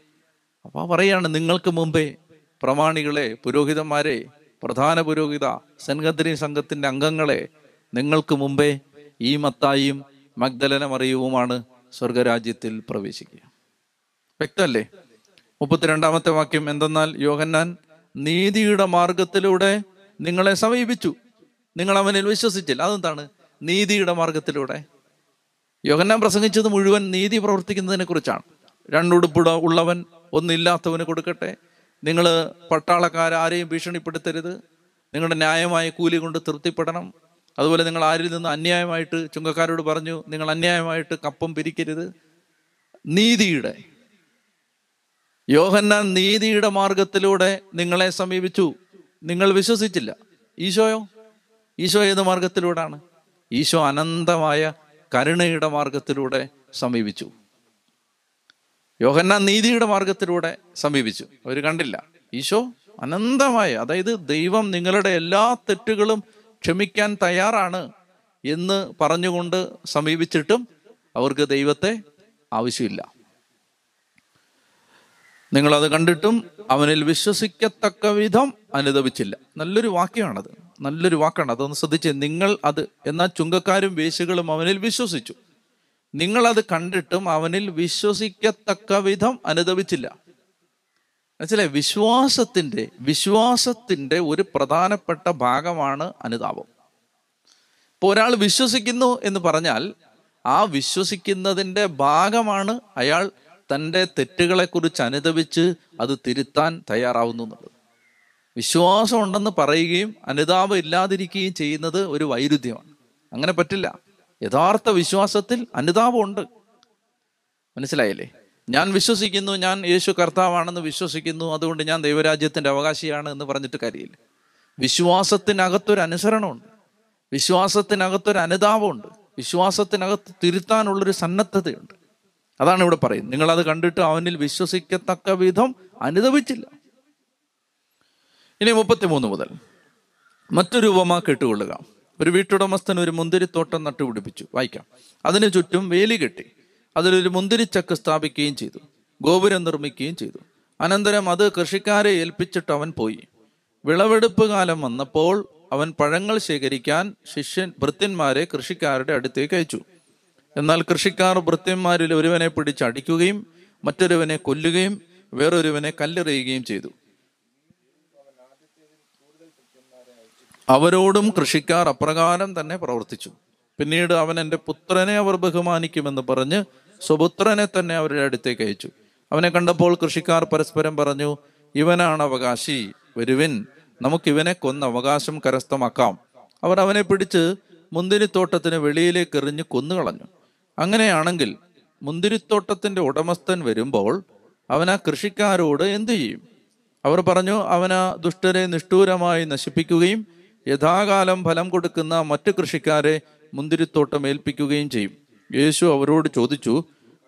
അപ്പോൾ പറയാണ് നിങ്ങൾക്ക് മുമ്പേ പ്രമാണികളെ പുരോഹിതന്മാരെ പ്രധാന പുരോഹിത സെൻഗദ്രി സംഘത്തിന്റെ അംഗങ്ങളെ നിങ്ങൾക്ക് മുമ്പേ ഈ മത്തായും മഗ്ദലന മറിയവുമാണ് സ്വർഗരാജ്യത്തിൽ പ്രവേശിക്കുക. വ്യക്തമല്ലേ? മുപ്പത്തിരണ്ടാമത്തെ വാക്യം എന്തെന്നാൽ യോഹന്നാൻ നീതിയുടെ മാർഗത്തിലൂടെ നിങ്ങളെ സമീപിച്ചു. നിങ്ങൾ അവനിൽ വിശ്വസിച്ചില്ല. അതെന്താണ്? നീതിയുടെ മാർഗത്തിലൂടെ യോഹന്നാൻ പ്രസംഗിച്ചത് മുഴുവൻ നീതി പ്രവർത്തിക്കുന്നതിനെ കുറിച്ചാണ്. രണ്ടുടുപ്പുട ഉള്ളവൻ ഒന്നില്ലാത്തവന് കൊടുക്കട്ടെ. നിങ്ങൾ പട്ടാളക്കാരാരെയും ഭീഷണിപ്പെടുത്തരുത്. നിങ്ങളുടെ ന്യായമായ കൂലി കൊണ്ട് തൃപ്തിപ്പെടണം. അതുപോലെ നിങ്ങൾ ആരിൽ നിന്ന് അന്യായമായിട്ട് ചുങ്കക്കാരോട് പറഞ്ഞു നിങ്ങൾ അന്യായമായിട്ട് കപ്പം പിരിക്കരുത്. നീതിയുടെ യോഹന്നാൻ നീതിയുടെ മാർഗത്തിലൂടെ നിങ്ങളെ സമീപിച്ചു. നിങ്ങൾ വിശ്വസിച്ചില്ല. ഈശോയോ? ഈശോ ഏത് മാർഗത്തിലൂടെയാണ്. ഈശോ അനന്തമായ കരുണയുടെ മാർഗത്തിലൂടെ സമീപിച്ചു. യോഹന്നാൻ നീതിയുടെ മാർഗത്തിലൂടെ സമീപിച്ചു. അവർ കണ്ടില്ല. ഈശോ അനന്തമായ അതായത് ദൈവം നിങ്ങളുടെ എല്ലാ തെറ്റുകളും ക്ഷമിക്കാൻ തയ്യാറാണ് എന്ന് പറഞ്ഞുകൊണ്ട് സമീപിച്ചിട്ടും അവർക്ക് ദൈവത്തെ ആവശ്യമില്ല. നിങ്ങളത് കണ്ടിട്ടും അവനിൽ വിശ്വസിക്കത്തക്ക വിധം അനുദപിച്ചില്ല. നല്ലൊരു വാക്യമാണത്. നല്ലൊരു വാക്കാണ്. അതൊന്ന് ശ്രദ്ധിച്ച് നിങ്ങൾ അത് എന്നാൽ ചുങ്കക്കാരും വേശികളും അവനിൽ വിശ്വസിച്ചു. നിങ്ങളത് കണ്ടിട്ടും അവനിൽ വിശ്വസിക്കത്തക്ക വിധം അനുദപിച്ചില്ല. മനസ്സിലെ വിശ്വാസത്തിന്റെ വിശ്വാസത്തിന്റെ ഒരു പ്രധാനപ്പെട്ട ഭാഗമാണ് അനുതാപം. ഇപ്പോൾ ഒരാൾ വിശ്വസിക്കുന്നു എന്ന് പറഞ്ഞാൽ ആ വിശ്വസിക്കുന്നതിന്റെ ഭാഗമാണ് അയാൾ തന്റെ തെറ്റുകളെക്കുറിച്ച് അനുദവിച്ച് അത് തിരുത്താൻ തയ്യാറാവുന്നു എന്നുള്ളത്. വിശ്വാസം ഉണ്ടെന്ന് പറയുകയും അനുതാപം ഇല്ലാതിരിക്കുകയും ചെയ്യുന്നത് ഒരു വൈരുദ്ധ്യമാണ്. അങ്ങനെ പറ്റില്ല. യഥാർത്ഥ വിശ്വാസത്തിൽ അനുതാപമുണ്ട്. മനസ്സിലായില്ലേ? ഞാൻ വിശ്വസിക്കുന്നു ഞാൻ യേശു കർത്താവാണെന്ന് വിശ്വസിക്കുന്നു അതുകൊണ്ട് ഞാൻ ദൈവരാജ്യത്തിന്റെ അവകാശിയാണ് എന്ന് പറഞ്ഞിട്ട് കാര്യമില്ല. വിശ്വാസത്തിനകത്തൊരു അനുസരണമുണ്ട്. വിശ്വാസത്തിനകത്തൊരു അനുതാപമുണ്ട്. വിശ്വാസത്തിനകത്ത് തിരുത്താനുള്ളൊരു സന്നദ്ധതയുണ്ട്. അതാണ് ഇവിടെ പറയുന്നത്. നിങ്ങളത് കണ്ടിട്ട് അവനിൽ വിശ്വസിക്കത്തക്ക വിധം അനുദപിച്ചില്ല. ഇനി മുപ്പത്തിമൂന്ന് മുതൽ. മറ്റൊരു ഉപമ കേട്ടുകൊള്ളുക. ഒരു വീട്ടുടമസ്ഥൻ ഒരു മുന്തിരിത്തോട്ടം നട്ടുപിടിപ്പിച്ചു. വായിക്കാം. അതിനു ചുറ്റും വേലി കെട്ടി. അതിലൊരു മുന്തിരിച്ചക്ക് സ്ഥാപിക്കുകയും ചെയ്തു. ഗോപുരം നിർമ്മിക്കുകയും ചെയ്തു. അനന്തരം അത് കൃഷിക്കാരെ ഏൽപ്പിച്ചിട്ട് അവൻ പോയി. വിളവെടുപ്പ് കാലം വന്നപ്പോൾ അവൻ പഴങ്ങൾ ശേഖരിക്കാൻ ശിഷ്യൻ ഭൃത്യന്മാരെ കൃഷിക്കാരുടെ അടുത്തേക്ക് അയച്ചു. എന്നാൽ കൃഷിക്കാർ ഭൃത്യന്മാരിൽ ഒരുവനെ പിടിച്ചടിക്കുകയും മറ്റൊരുവനെ കൊല്ലുകയും വേറൊരുവനെ കല്ലെറിയുകയും ചെയ്തു. അവരോടും കൃഷിക്കാർ അപ്രകാരം തന്നെ പ്രവർത്തിച്ചു. പിന്നീട് അവൻ എന്റെ പുത്രനെ അവർ ബഹുമാനിക്കുമെന്ന് പറഞ്ഞ് സ്വപുത്രനെ തന്നെ അവരുടെ അടുത്തേക്ക് അയച്ചു. അവനെ കണ്ടപ്പോൾ കൃഷിക്കാർ പരസ്പരം പറഞ്ഞു ഇവനാണ് അവകാശി വരുവിൻ. നമുക്ക് ഇവനെ കൊന്ന് അവകാശം കരസ്ഥമാക്കാം. അവർ അവനെ പിടിച്ച് മുന്തിരിത്തോട്ടത്തിന് വെളിയിലേക്ക് എറിഞ്ഞ് കൊന്നുകളഞ്ഞു. അങ്ങനെയാണെങ്കിൽ മുന്തിരിത്തോട്ടത്തിന്റെ ഉടമസ്ഥൻ വരുമ്പോൾ അവൻ ആ കൃഷിക്കാരോട് എന്തു ചെയ്യും? അവർ പറഞ്ഞു അവനാ ദുഷ്ടരെ നിഷ്ഠൂരമായി നശിപ്പിക്കുകയും യഥാകാലം ഫലം കൊടുക്കുന്ന മറ്റു കൃഷിക്കാരെ മുന്തിരിത്തോട്ടം ഏൽപ്പിക്കുകയും ചെയ്യും. യേശു അവരോട് ചോദിച്ചു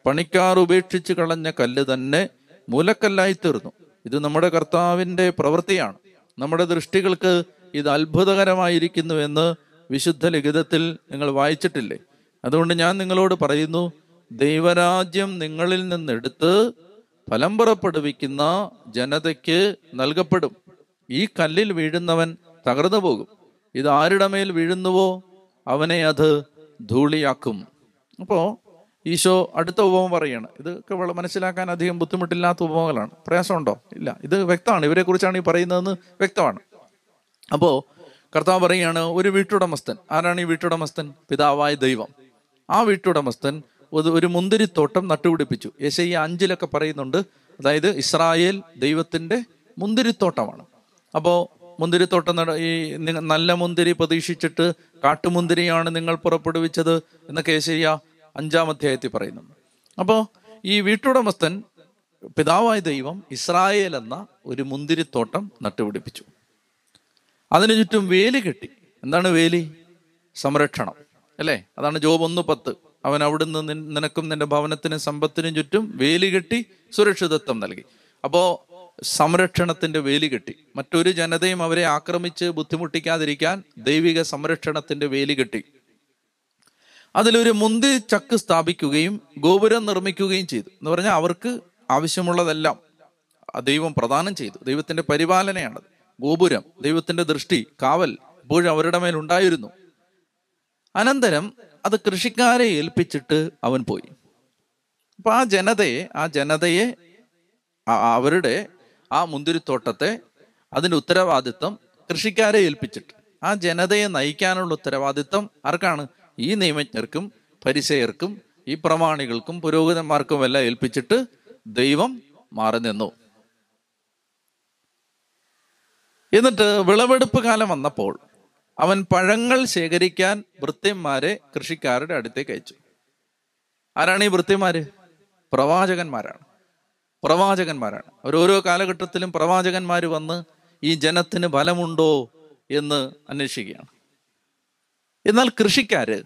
പണിക്കാർ ഉപേക്ഷിച്ച് കളഞ്ഞ കല്ല് തന്നെ മൂലക്കല്ലായി തീർന്നു. ഇത് നമ്മുടെ കർത്താവിന്റെ പ്രവൃത്തിയാണ്. നമ്മുടെ ദൃഷ്ടികൾക്ക് ഇത് അത്ഭുതകരമായിരിക്കുന്നു എന്ന് വിശുദ്ധ ലിഖിതത്തിൽ നിങ്ങൾ വായിച്ചിട്ടില്ലേ? അതുകൊണ്ട് ഞാൻ നിങ്ങളോട് പറയുന്നു ദൈവരാജ്യം നിങ്ങളിൽ നിന്നെടുത്ത് ഫലം പുറപ്പെടുവിക്കുന്ന ജനതയ്ക്ക് നൽകപ്പെടും. ഈ കല്ലിൽ വീഴുന്നവൻ തകർന്നു പോകും. ഇത് ആരുടെ മേൽ വീഴുന്നുവോ അവനെ അത് ധൂളിയാക്കും. അപ്പോൾ ഈശോ അടുത്ത ഉപമ പറയാണ്. ഇതൊക്കെ മനസ്സിലാക്കാൻ അധികം ബുദ്ധിമുട്ടില്ലാത്ത ഉപമകളാണ്. പ്രയാസമുണ്ടോ? ഇല്ല. ഇത് വ്യക്തമാണ്. ഇവരെ കുറിച്ചാണ് ഈ പറയുന്നതെന്ന് വ്യക്തമാണ്. അപ്പോൾ കർത്താവ് പറയുകയാണ് ഒരു വീട്ടുടമസ്ഥൻ. ആരാണ് ഈ വീട്ടുടമസ്ഥൻ? പിതാവായ ദൈവം. ആ വീട്ടുടമസ്ഥൻ ഒരു മുന്തിരിത്തോട്ടം നട്ടുപിടിപ്പിച്ചു. യേശയ്യ അഞ്ചിലൊക്കെ പറയുന്നുണ്ട്. അതായത് ഇസ്രായേൽ ദൈവത്തിന്റെ മുന്തിരിത്തോട്ടമാണ്. അപ്പോൾ മുന്തിരിത്തോട്ടം ഈ നല്ല മുന്തിരി പ്രതീക്ഷിച്ചിട്ട് കാട്ടുമുന്തിരിയാണ് നിങ്ങൾ പുറപ്പെടുവിച്ചത് എന്ന കേശയ്യ അഞ്ചാം അധ്യായത്തിൽ പറയുന്നുണ്ട്. അപ്പോൾ ഈ വീട്ടുടമസ്ഥൻ പിതാവായ ദൈവം ഇസ്രായേൽ എന്ന ഒരു മുന്തിരിത്തോട്ടം നട്ടുപിടിപ്പിച്ചു. അതിനു ചുറ്റും വേലി കെട്ടി. എന്താണ് വേലി? സംരക്ഷണം. അല്ലേ? അതാണ് ജോബ് ഒന്ന് പത്ത്. അവൻ അവിടുന്ന് നിനക്കും നിന്റെ ഭവനത്തിനും സമ്പത്തിനും ചുറ്റും വേലി കെട്ടി സുരക്ഷിതത്വം നൽകി. അപ്പോ സംരക്ഷണത്തിന്റെ വേലി കെട്ടി. മറ്റൊരു ജനതയും അവരെ ആക്രമിച്ച് ബുദ്ധിമുട്ടിക്കാതിരിക്കാൻ ദൈവിക സംരക്ഷണത്തിന്റെ വേലി കെട്ടി. അതിലൊരു മുന്തി ചക്ക് സ്ഥാപിക്കുകയും ഗോപുരം നിർമ്മിക്കുകയും ചെയ്തു. എന്ന് പറഞ്ഞാൽ അവർക്ക് ആവശ്യമുള്ളതെല്ലാം ദൈവം പ്രദാനം ചെയ്തു. ദൈവത്തിന്റെ പരിപാലനയാണ് ഗോപുരം ദൈവത്തിന്റെ ദൃഷ്ടി കാവൽ എപ്പോഴും അവരുടെ മേൽ ഉണ്ടായിരുന്നു. അനന്തരം അത് കൃഷിക്കാരെ ഏൽപ്പിച്ചിട്ട് അവൻ പോയി. അപ്പൊ ആ ജനതയെ ആ ജനതയെ അവരുടെ ആ മുന്തിരിത്തോട്ടത്തെ അതിന്റെ ഉത്തരവാദിത്വം കൃഷിക്കാരെ ഏൽപ്പിച്ചിട്ട്. ആ ജനതയെ നയിക്കാനുള്ള ഉത്തരവാദിത്വം ആർക്കാണ്? ഈ നിയമജ്ഞർക്കും പരിസയർക്കും ഈ പ്രമാണികൾക്കും പുരോഹിതന്മാർക്കും എല്ലാം ഏൽപ്പിച്ചിട്ട് ദൈവം മാറി നിന്നു. എന്നിട്ട് വിളവെടുപ്പ് കാലം വന്നപ്പോൾ അവൻ പഴങ്ങൾ ശേഖരിക്കാൻ വൃത്യന്മാരെ കൃഷിക്കാരുടെ അടുത്തേക്ക് അയച്ചു. ആരാണ് ഈ വൃത്യന്മാര് പ്രവാചകന്മാരാണ്. പ്രവാചകന്മാരാണ്. ഓരോരോ കാലഘട്ടത്തിലും പ്രവാചകന്മാർ വന്ന് ഈ ജനത്തിന് ഫലമുണ്ടോ എന്ന് അന്വേഷിക്കുകയാണ്. എന്നാൽ കൃഷിക്കാര്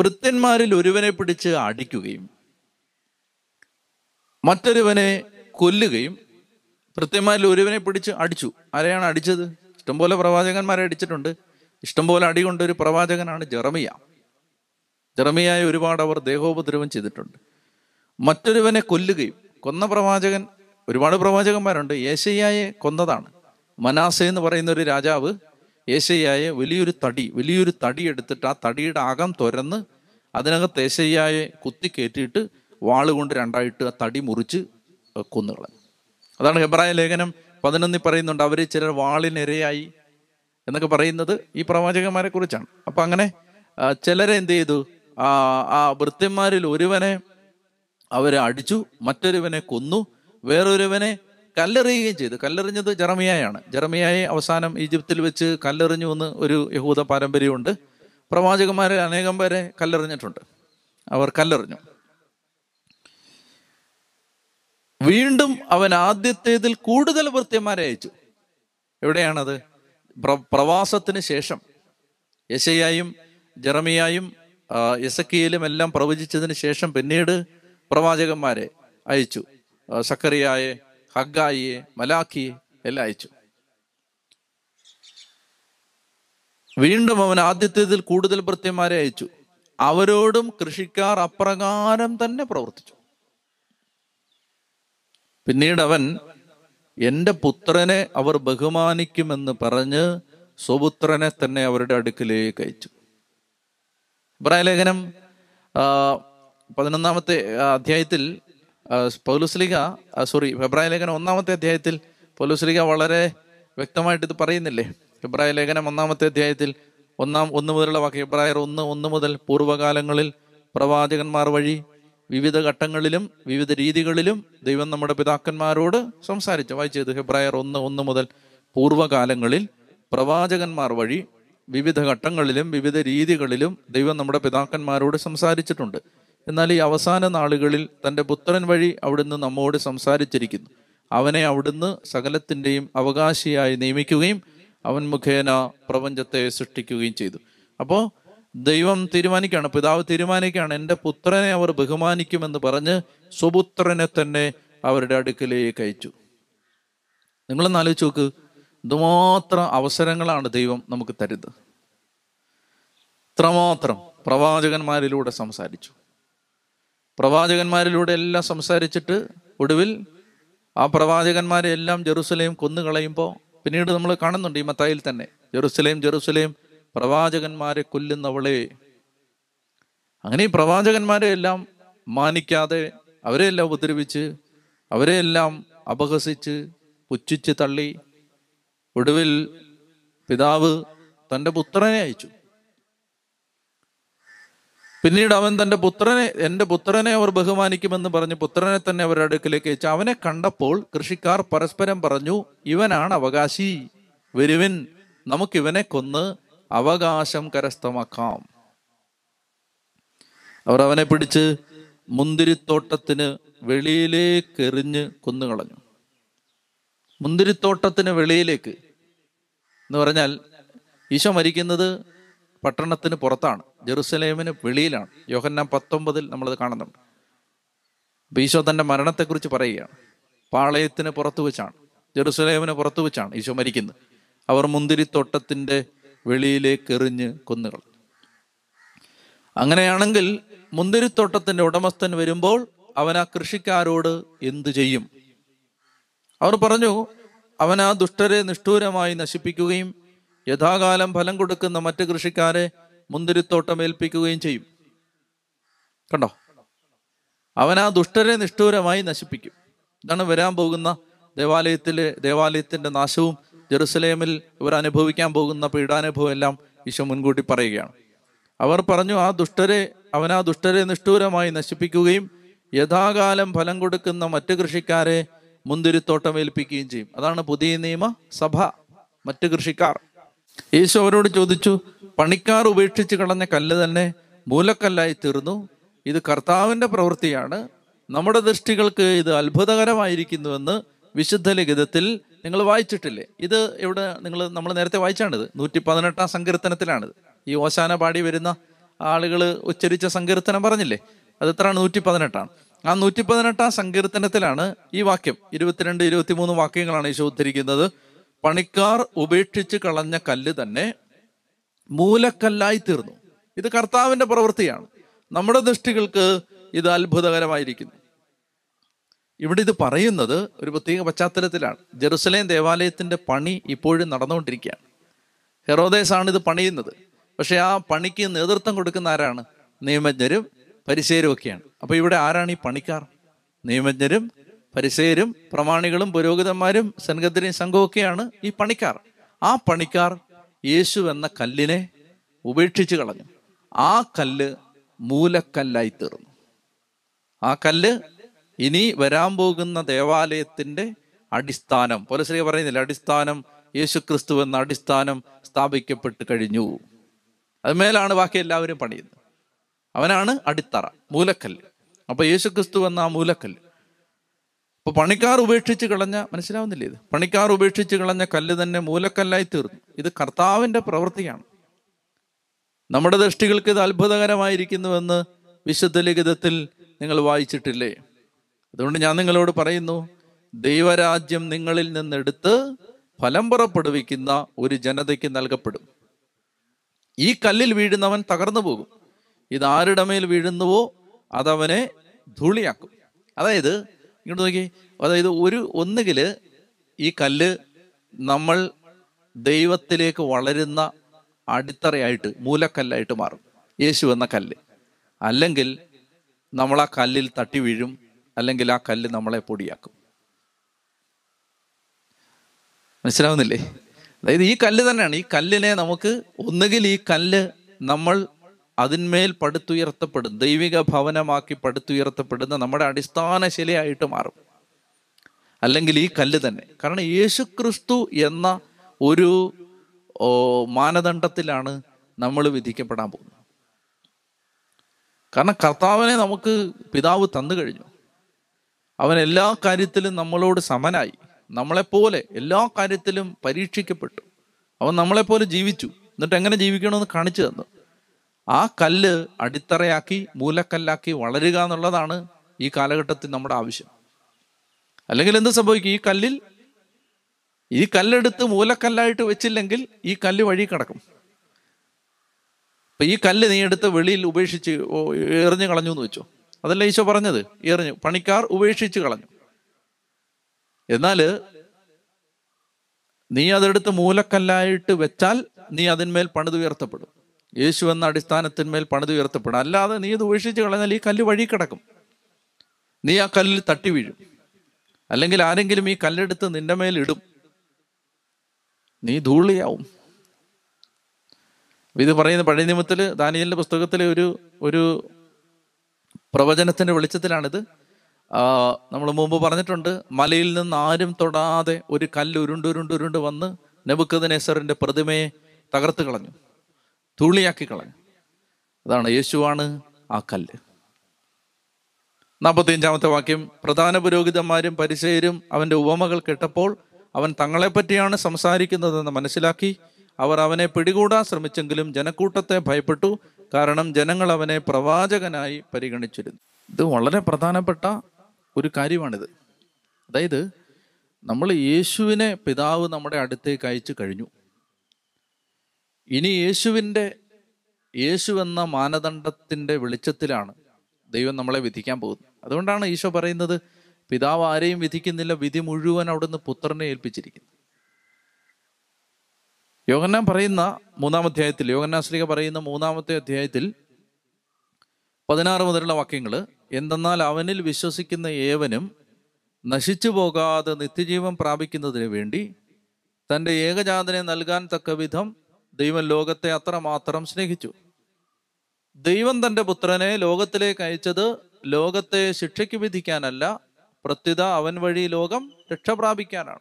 വൃത്യന്മാരിൽ ഒരുവനെ പിടിച്ച് അടിക്കുകയും മറ്റൊരുവനെ കൊല്ലുകയും ഭൃത്യന്മാരിൽ ഒരുവനെ പിടിച്ച് അടിച്ചു. ആരെയാണ് അടിച്ചത്? ഇഷ്ടംപോലെ പ്രവാചകന്മാരെ അടിച്ചിട്ടുണ്ട്. ഇഷ്ടംപോലെ അടി കൊണ്ട ഒരു പ്രവാചകനാണ് ജെറമിയ. ജെറമിയായ ഒരുപാട് അവർ ദേഹോപദ്രവം ചെയ്തിട്ടുണ്ട്. മറ്റൊരുവനെ കൊല്ലുകയും കൊന്ന പ്രവാചകൻ ഒരുപാട് പ്രവാചകന്മാരുണ്ട്. യേശയ്യായെ കൊന്നതാണ്. മനാസ എന്ന് പറയുന്ന ഒരു രാജാവ് യേശയ്യായെ വലിയൊരു തടി വലിയൊരു തടി എടുത്തിട്ട് ആ തടിയുടെ അകം തുരന്ന് അതിനകത്ത് യേശയ്യായെ കുത്തി കയറ്റിയിട്ട് വാളുകൊണ്ട് രണ്ടായിട്ട് ആ തടി മുറിച്ച് കൊന്നുകളഞ്ഞു. അതാണ് ഹെബ്രായ ലേഖനം പതിനൊന്നിൽ പറയുന്നുണ്ട് അവർ ചിലർ വാളിനിരയായി എന്നൊക്കെ പറയുന്നത് ഈ പ്രവാചകന്മാരെ കുറിച്ചാണ് അപ്പൊ അങ്ങനെ ചിലരെ എന്ത് ചെയ്തു? ആ ആ വൃത്യന്മാരിൽ ഒരുവനെ അവരെ അടിച്ചു മറ്റൊരുവനെ കൊന്നു വേറൊരുവനെ കല്ലെറിയുകയും ചെയ്തു. കല്ലെറിഞ്ഞത് ജെറമിയായാണ്. ജെറമിയായെ അവസാനം ഈജിപ്തിൽ വെച്ച് കല്ലെറിഞ്ഞു എന്ന് ഒരു യഹൂദ പാരമ്പര്യമുണ്ട്. പ്രവാചകന്മാരെ അനേകം പേരെ കല്ലെറിഞ്ഞിട്ടുണ്ട്. അവർ കല്ലെറിഞ്ഞു. വീണ്ടും അവൻ ആദ്യത്തേതിൽ കൂടുതൽ വൃത്യന്മാരെ അയച്ചു. എവിടെയാണത്? പ്ര- പ്രവാസത്തിന് ശേഷം. യശയായും ജെറമിയായും ആ, എല്ലാം പ്രവചിച്ചതിന് ശേഷം പിന്നീട് പ്രവാചകന്മാരെ അയച്ചു. സക്കറിയായെ ഹഗ്ഗായിയെ മലാഖിയെ എല്ലാം അയച്ചു. വീണ്ടും അവൻ ആദ്യത്തേതിൽ കൂടുതൽ ഭൃത്യന്മാരെ അയച്ചു. അവരോടും കൃഷിക്കാർ അപ്രകാരം തന്നെ പ്രവർത്തിച്ചു. പിന്നീട് അവൻ എന്റെ പുത്രനെ അവർ ബഹുമാനിക്കുമെന്ന് പറഞ്ഞ് സ്വപുത്രനെ തന്നെ അവരുടെ അടുക്കിലേക്ക് അയച്ചു. ഇബ്രാഹിം ലേഖനം പതിനൊന്നാമത്തെ അധ്യായത്തിൽ പൗലുസ്ലിക സോറി ഫെബ്രായ ലേഖനം ഒന്നാമത്തെ അധ്യായത്തിൽ പൗലുസ്ലിക വളരെ വ്യക്തമായിട്ട് ഇത് പറയുന്നില്ലേ? ഫെബ്രായ ലേഖനം ഒന്നാമത്തെ അധ്യായത്തിൽ ഒന്നാം ഒന്ന് മുതലുള്ള വാക്ക് ഫെബ്രായർ ഒന്ന് ഒന്ന് മുതൽ പൂർവകാലങ്ങളിൽ പ്രവാചകന്മാർ വഴി വിവിധ ഘട്ടങ്ങളിലും വിവിധ രീതികളിലും ദൈവം നമ്മുടെ പിതാക്കന്മാരോട് സംസാരിച്ചു. വായിച്ചത് ഫെബ്രായർ ഒന്ന് ഒന്ന് മുതൽ പൂർവകാലങ്ങളിൽ പ്രവാചകന്മാർ വഴി വിവിധ ഘട്ടങ്ങളിലും വിവിധ രീതികളിലും ദൈവം നമ്മുടെ പിതാക്കന്മാരോട് സംസാരിച്ചിട്ടുണ്ട്. എന്നാൽ ഈ അവസാന നാളുകളിൽ തന്റെ പുത്രൻ വഴി അവിടുന്ന് നമ്മോട് സംസാരിച്ചിരിക്കുന്നു. അവനെ അവിടുന്ന് സകലത്തിന്റെയും അവകാശിയായി നിയമിക്കുകയും അവൻ മുഖേന പ്രപഞ്ചത്തെ സൃഷ്ടിക്കുകയും ചെയ്തു. അപ്പോൾ ദൈവം തീരുമാനിക്കുകയാണ് പിതാവ് തീരുമാനിക്കുകയാണ് എന്റെ പുത്രനെ അവർ ബഹുമാനിക്കുമെന്ന് പറഞ്ഞ് സ്വപുത്രനെ തന്നെ അവരുടെ അടുക്കലേക്ക് അയച്ചു. നിങ്ങളൊന്ന് ആലോചിച്ച് നോക്ക് ഇതുമാത്രം അവസരങ്ങളാണ് ദൈവം നമുക്ക് തരുന്നത്. ഇത്രമാത്രം പ്രവാചകന്മാരിലൂടെ സംസാരിച്ചു. പ്രവാചകന്മാരിലൂടെ എല്ലാം സംസാരിച്ചിട്ട് ഒടുവിൽ ആ പ്രവാചകന്മാരെ എല്ലാം ജെറുസലേം കൊന്നുകളയുമ്പോൾ പിന്നീട് നമ്മൾ കാണുന്നുണ്ട് ഈ മത്തായിൽ തന്നെ ജെറുസലേം ജെറുസലേം പ്രവാചകന്മാരെ കൊല്ലുന്നവളെ. അങ്ങനെ ഈ പ്രവാചകന്മാരെ എല്ലാം മാനിക്കാതെ അവരെ എല്ലാം ഉപദ്രവിച്ച് അവരെ എല്ലാം അപഹസിച്ച് പുച്ഛിച്ച് തള്ളി. ഒടുവിൽ പിതാവ് തന്റെ പുത്രനെ അയച്ചു. പിന്നീട് അവൻ തന്റെ പുത്രനെ എന്റെ പുത്രനെ അവർ ബഹുമാനിക്കുമെന്ന് പറഞ്ഞ് പുത്രനെ തന്നെ അവരുടെ അടുക്കിലേക്ക് അയച്ചു അവനെ കണ്ടപ്പോൾ കൃഷിക്കാർ പരസ്പരം പറഞ്ഞു ഇവനാണ് അവകാശി. വരുവിൻ നമുക്കിവനെ കൊന്ന് അവകാശം കരസ്ഥമാക്കാം. അവർ അവനെ പിടിച്ച് മുന്തിരിത്തോട്ടത്തിന് വെളിയിലേക്ക് എറിഞ്ഞ് കൊന്നുകളഞ്ഞു. മുന്തിരിത്തോട്ടത്തിന് വെളിയിലേക്ക് എന്ന് പറഞ്ഞാൽ ഈശോ മരിക്കുന്നത് പട്ടണത്തിന് പുറത്താണ്. ജെറുസലേമിന് വെളിയിലാണ്. യോഹന്നാൻ പത്തൊമ്പതിൽ നമ്മളത് കാണുന്നുണ്ട്. ഈശോ തന്റെ മരണത്തെക്കുറിച്ച് പറയുകയാണ്. പാളയത്തിന് പുറത്തു വെച്ചാണ്. ജെറുസലേമിന് പുറത്തു വെച്ചാണ് ഈശോ മരിക്കുന്നത്. അവർ മുന്തിരിത്തോട്ടത്തിന്റെ വെളിയിലേക്ക് എറിഞ്ഞ് കൊന്നുകൾ അങ്ങനെയാണെങ്കിൽ മുന്തിരിത്തോട്ടത്തിന്റെ ഉടമസ്ഥൻ വരുമ്പോൾ അവൻ ആ കൃഷിക്കാരോട് എന്തു ചെയ്യും? അവർ പറഞ്ഞു അവൻ ആ ദുഷ്ടരെ നിഷ്ഠൂരമായി നശിപ്പിക്കുകയും യഥാകാലം ഫലം കൊടുക്കുന്ന മറ്റ് കൃഷിക്കാരെ മുന്തിരിത്തോട്ടം ഏൽപ്പിക്കുകയും ചെയ്യും. കണ്ടോ? അവൻ ആ ദുഷ്ടരെ നിഷ്ഠൂരമായി നശിപ്പിക്കും. ഇതാണ് വരാൻ പോകുന്ന ദേവാലയത്തിലെ ദേവാലയത്തിന്റെ നാശവും ജെറുസലേമിൽ ഇവർ അനുഭവിക്കാൻ പോകുന്ന പീഡാനുഭവം എല്ലാം ഈശോ മുൻകൂട്ടി പറയുകയാണ്. അവർ പറഞ്ഞു ആ ദുഷ്ടരെ അവൻ ആ ദുഷ്ടരെ നിഷ്ഠൂരമായി നശിപ്പിക്കുകയും യഥാകാലം ഫലം കൊടുക്കുന്ന മറ്റു കൃഷിക്കാരെ മുന്തിരിത്തോട്ടം ഏൽപ്പിക്കുകയും ചെയ്യും. അതാണ് പുതിയ നിയമ സഭ. മറ്റു കൃഷിക്കാർ യേശു അവരോട് ചോദിച്ചു പണിക്കാർ ഉപേക്ഷിച്ച് കളഞ്ഞ കല്ല് തന്നെ മൂലക്കല്ലായി തീർന്നു. ഇത് കർത്താവിന്റെ പ്രവൃത്തിയാണ്. നമ്മുടെ ദൃഷ്ടികൾക്ക് ഇത് അത്ഭുതകരമായിരിക്കുന്നുവെന്ന് വിശുദ്ധ ലിഖിതത്തിൽ നിങ്ങൾ വായിച്ചിട്ടില്ലേ? ഇത് ഇവിടെ നിങ്ങൾ നമ്മൾ നേരത്തെ വായിച്ചാണിത്. നൂറ്റി പതിനെട്ടാം സങ്കീർത്തനത്തിലാണിത്. ഈ ഓശാന പാടി വരുന്ന ആളുകൾ ഉച്ചരിച്ച സങ്കീർത്തനം പറഞ്ഞില്ലേ? അത് എത്രയാണ്? നൂറ്റി പതിനെട്ടാണ് ആ നൂറ്റി പതിനെട്ടാം സങ്കീർത്തനത്തിലാണ് ഈ വാക്യം. ഇരുപത്തിരണ്ട് ഇരുപത്തിമൂന്ന് വാക്യങ്ങളാണ് ഈശോ ഉദ്ധരിക്കുന്നത്. പണിക്കാർ ഉപേക്ഷിച്ച് കളഞ്ഞ കല്ല് തന്നെ മൂലക്കല്ലായി തീർന്നു. ഇത് കർത്താവിന്റെ പ്രവൃത്തിയാണ്. നമ്മുടെ ദൃഷ്ടികൾക്ക് ഇത് അത്ഭുതകരമായിരിക്കുന്നു. ഇവിടെ ഇത് പറയുന്നത് ഒരു പ്രത്യേക പശ്ചാത്തലത്തിലാണ്. ജെറുസലേം ദേവാലയത്തിന്റെ പണി ഇപ്പോഴും നടന്നുകൊണ്ടിരിക്കുകയാണ്. ഹെറോദേസാണ് ഇത് പണിയുന്നത്. പക്ഷെ ആ പണിക്ക് നേതൃത്വം കൊടുക്കുന്ന ആരാണ്? നിയമജ്ഞരും പരിശേരും ഒക്കെയാണ്. അപ്പൊ ഇവിടെ ആരാണ് ഈ പണിക്കാർ? നിയമജ്ഞരും പരിസേരും പ്രമാണികളും പുരോഹിതന്മാരും സൻഗദ്രയും സംഘമൊക്കെയാണ് ഈ പണിക്കാർ. ആ പണിക്കാർ യേശു എന്ന കല്ലിനെ ഉപേക്ഷിച്ചു കളഞ്ഞു. ആ കല്ല് മൂലക്കല്ലായി തീർന്നു. ആ കല്ല് ഇനി വരാൻ പോകുന്ന ദേവാലയത്തിന്റെ അടിസ്ഥാനം പോലീശ്രീ പറയുന്നില്ല അടിസ്ഥാനം യേശു ക്രിസ്തു എന്ന അടിസ്ഥാനം സ്ഥാപിക്കപ്പെട്ട് കഴിഞ്ഞു. അതുമേലാണ് ബാക്കി എല്ലാവരും പണിയുന്നത്. അവനാണ് അടിത്തറ മൂലക്കല്ല്. അപ്പൊ യേശു ക്രിസ്തു എന്ന ആ മൂലക്കല്ല് അപ്പൊ പണിക്കാർ ഉപേക്ഷിച്ച് കളഞ്ഞ മനസ്സിലാവുന്നില്ലേ ഇത്? പണിക്കാർ ഉപേക്ഷിച്ച് കളഞ്ഞ കല്ല് തന്നെ മൂലക്കല്ലായി തീർന്നു. ഇത് കർത്താവിന്റെ പ്രവൃത്തിയാണ്. നമ്മുടെ ദൃഷ്ടികൾക്ക് ഇത് അത്ഭുതകരമായിരിക്കുന്നുവെന്ന് വിശുദ്ധ ലിഖിതത്തിൽ നിങ്ങൾ വായിച്ചിട്ടില്ലേ? അതുകൊണ്ട് ഞാൻ നിങ്ങളോട് പറയുന്നു ദൈവരാജ്യം നിങ്ങളിൽ നിന്നെടുത്ത് ഫലം പുറപ്പെടുവിക്കുന്ന ഒരു ജനതയ്ക്ക് നൽകപ്പെടും. ഈ കല്ലിൽ വീഴുന്നവൻ തകർന്നു പോകും. ഇത് ആരുടെ മേൽ വീഴുന്നുവോ അതവനെ ധൂളിയാക്കും. അതായത് ഇങ്ങോട്ട് നോക്കി. അതായത് ഒരു ഒന്നുകിൽ ഈ കല്ല് നമ്മൾ ദൈവത്തിലേക്ക് വളരുന്ന അടിത്തറയായിട്ട് മൂലക്കല്ലായിട്ട് മാറും. യേശു എന്ന കല്ല്. അല്ലെങ്കിൽ നമ്മൾ ആ കല്ലിൽ തട്ടി വീഴും അല്ലെങ്കിൽ ആ കല്ല് നമ്മളെ പൊടിയാക്കും. മനസ്സിലാവുന്നില്ലേ? അതായത് ഈ കല്ല് തന്നെയാണ്. ഈ കല്ലിനെ നമുക്ക് ഒന്നുകിൽ ഈ കല്ല് നമ്മൾ അതിന്മേൽ പടുത്തുയർത്തപ്പെടും. ദൈവിക ഭവനമാക്കി പടുത്തുയർത്തപ്പെടുന്ന നമ്മുടെ അടിസ്ഥാന ശിലയായിട്ട് മാറും. അല്ലെങ്കിൽ ഈ കല്ല് തന്നെ. കാരണം യേശുക്രിസ്തു എന്ന ഒരു മാനദണ്ഡത്തിലാണ് നമ്മൾ വിധിക്കപ്പെടാൻ പോകുന്നത്. കാരണം കർത്താവിനെ നമുക്ക് പിതാവ് തന്നു കഴിഞ്ഞു. അവൻ എല്ലാ കാര്യത്തിലും നമ്മളോട് സമനായി. നമ്മളെപ്പോലെ എല്ലാ കാര്യത്തിലും പരീക്ഷിക്കപ്പെട്ടു. അവൻ നമ്മളെപ്പോലെ ജീവിച്ചു. എന്നിട്ട് എങ്ങനെ ജീവിക്കണമെന്ന് കാണിച്ചു തന്നു. ആ കല്ല് അടിത്തറയാക്കി മൂലക്കല്ലാക്കി വളരുക എന്നുള്ളതാണ് ഈ കാലഘട്ടത്തിൽ നമ്മുടെ ആവശ്യം. അല്ലെങ്കിൽ എന്ത് സംഭവിക്കും? ഈ കല്ലിൽ ഈ കല്ലെടുത്ത് മൂലക്കല്ലായിട്ട് വെച്ചില്ലെങ്കിൽ ഈ കല്ല് വഴി കിടക്കും. അപ്പൊ ഈ കല്ല് നീ എടുത്ത് വെളിയിൽ ഉപേക്ഷിച്ച് എറിഞ്ഞു കളഞ്ഞു എന്ന് വെച്ചു? അതല്ല ഈശോ പറഞ്ഞത്? എറിഞ്ഞു. പണിക്കാർ ഉപേക്ഷിച്ച് കളഞ്ഞു. എന്നാൽ നീ അതെടുത്ത് മൂലക്കല്ലായിട്ട് വെച്ചാൽ നീ അതിന്മേൽ പണിതുയർത്തപ്പെടും യേശു എന്ന അടിസ്ഥാനത്തിന്മേൽ പണിതുയർത്തപ്പെടും. അല്ലാതെ നീ ഇത് ഉപേക്ഷിച്ച് കളഞ്ഞാൽ ഈ കല്ല് വഴി കിടക്കും. നീ ആ കല്ലിൽ തട്ടി വീഴും. അല്ലെങ്കിൽ ആരെങ്കിലും ഈ കല്ലെടുത്ത് നിന്റെ മേൽ ഇടും. നീ ധൂളിയാവും. ഇത് പറയുന്ന പഴയ നിയമത്തിൽ ദാനിയലിന്റെ പുസ്തകത്തിലെ ഒരു ഒരു പ്രവചനത്തിന്റെ വെളിച്ചത്തിലാണിത്. നമ്മൾ മുമ്പ് പറഞ്ഞിട്ടുണ്ട് മലയിൽ നിന്ന് ആരും തൊടാതെ ഒരു കല്ല് ഉരുണ്ട് ഉരുണ്ട് ഉരുണ്ട് വന്ന് നെബുക്കദനേസറിന്റെ പ്രതിമയെ തകർത്ത് കളഞ്ഞു. തുള്ളിയാക്കി കളഞ്ഞു. അതാണ് യേശുവാണ് ആ കല്ല്. നാൽപ്പത്തിയഞ്ചാമത്തെ വാക്യം പ്രധാന പുരോഹിതന്മാരും പരിചയരും അവന്റെ ഉപമകൾ കേട്ടപ്പോൾ അവൻ തങ്ങളെപ്പറ്റിയാണ് സംസാരിക്കുന്നതെന്ന് മനസ്സിലാക്കി. അവർ അവനെ പിടികൂടാൻ ശ്രമിച്ചെങ്കിലും ജനക്കൂട്ടത്തെ ഭയപ്പെട്ടു. കാരണം ജനങ്ങൾ അവനെ പ്രവാചകനായി പരിഗണിച്ചിരുന്നു. ഇത് വളരെ പ്രധാനപ്പെട്ട ഒരു കാര്യമാണിത്. അതായത് നമ്മൾ യേശുവിനെ പിതാവ് നമ്മുടെ അടുത്തേക്ക് അയച്ചു കഴിഞ്ഞു. ഇനി യേശുവിന്റെ യേശു എന്ന മാനദണ്ഡത്തിന്റെ വെളിച്ചത്തിലാണ് ദൈവം നമ്മളെ വിധിക്കാൻ പോകുന്നത്. അതുകൊണ്ടാണ് ഈശോ പറയുന്നത് പിതാവ് ആരെയും വിധിക്കുന്നില്ല വിധി മുഴുവൻ അവിടുന്ന് പുത്രനെ ഏൽപ്പിച്ചിരിക്കുന്നു. യോഗന്നാൻ പറയുന്ന മൂന്നാം അധ്യായത്തിൽ യോഗന്നാശ്രീക പറയുന്ന മൂന്നാമത്തെ അധ്യായത്തിൽ പതിനാറ് മുതലുള്ള വാക്യങ്ങൾ എന്തെന്നാൽ അവനിൽ വിശ്വസിക്കുന്ന ഏവനും നശിച്ചു പോകാതെ നിത്യജീവൻ പ്രാപിക്കുന്നതിന് വേണ്ടി തന്റെ ഏകജാതനെ നൽകാൻ തക്ക വിധം ദൈവം ലോകത്തെ അത്രമാത്രം സ്നേഹിച്ചു. ദൈവം തന്റെ പുത്രനെ ലോകത്തിലേക്ക് അയച്ചത് ലോകത്തെ ശിക്ഷയ്ക്ക് വിധിക്കാനല്ല പ്രത്യുത അവൻ വഴി ലോകം രക്ഷ പ്രാപിക്കാനാണ്.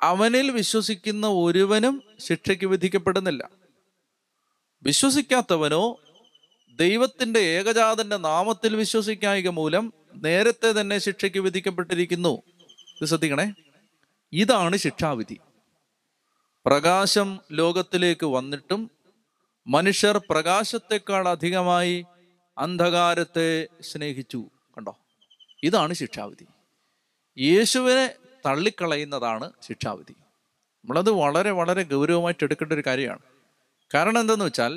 അവനിൽ വിശ്വസിക്കുന്ന ഒരുവനും ശിക്ഷയ്ക്ക് വിധിക്കപ്പെടുന്നില്ല. വിശ്വസിക്കാത്തവനോ ദൈവത്തിന്റെ ഏകജാതന്റെ നാമത്തിൽ വിശ്വസിക്കായിക മൂലം നേരത്തെ തന്നെ ശിക്ഷയ്ക്ക് വിധിക്കപ്പെട്ടിരിക്കുന്നു. ശ്രദ്ധിക്കണേ. ഇതാണ് ശിക്ഷാവിധി. പ്രകാശം ലോകത്തിലേക്ക് വന്നിട്ടും മനുഷ്യർ പ്രകാശത്തെക്കാൾ അധികമായി അന്ധകാരത്തെ സ്നേഹിച്ചു. കണ്ടോ? ഇതാണ് ശിക്ഷാവിധി. യേശുവിനെ തള്ളിക്കളയുന്നതാണ് ശിക്ഷാവിധി. നമ്മളത് വളരെ വളരെ ഗൗരവമായിട്ട് എടുക്കേണ്ട ഒരു കാര്യമാണ്. കാരണം എന്തെന്ന് വെച്ചാൽ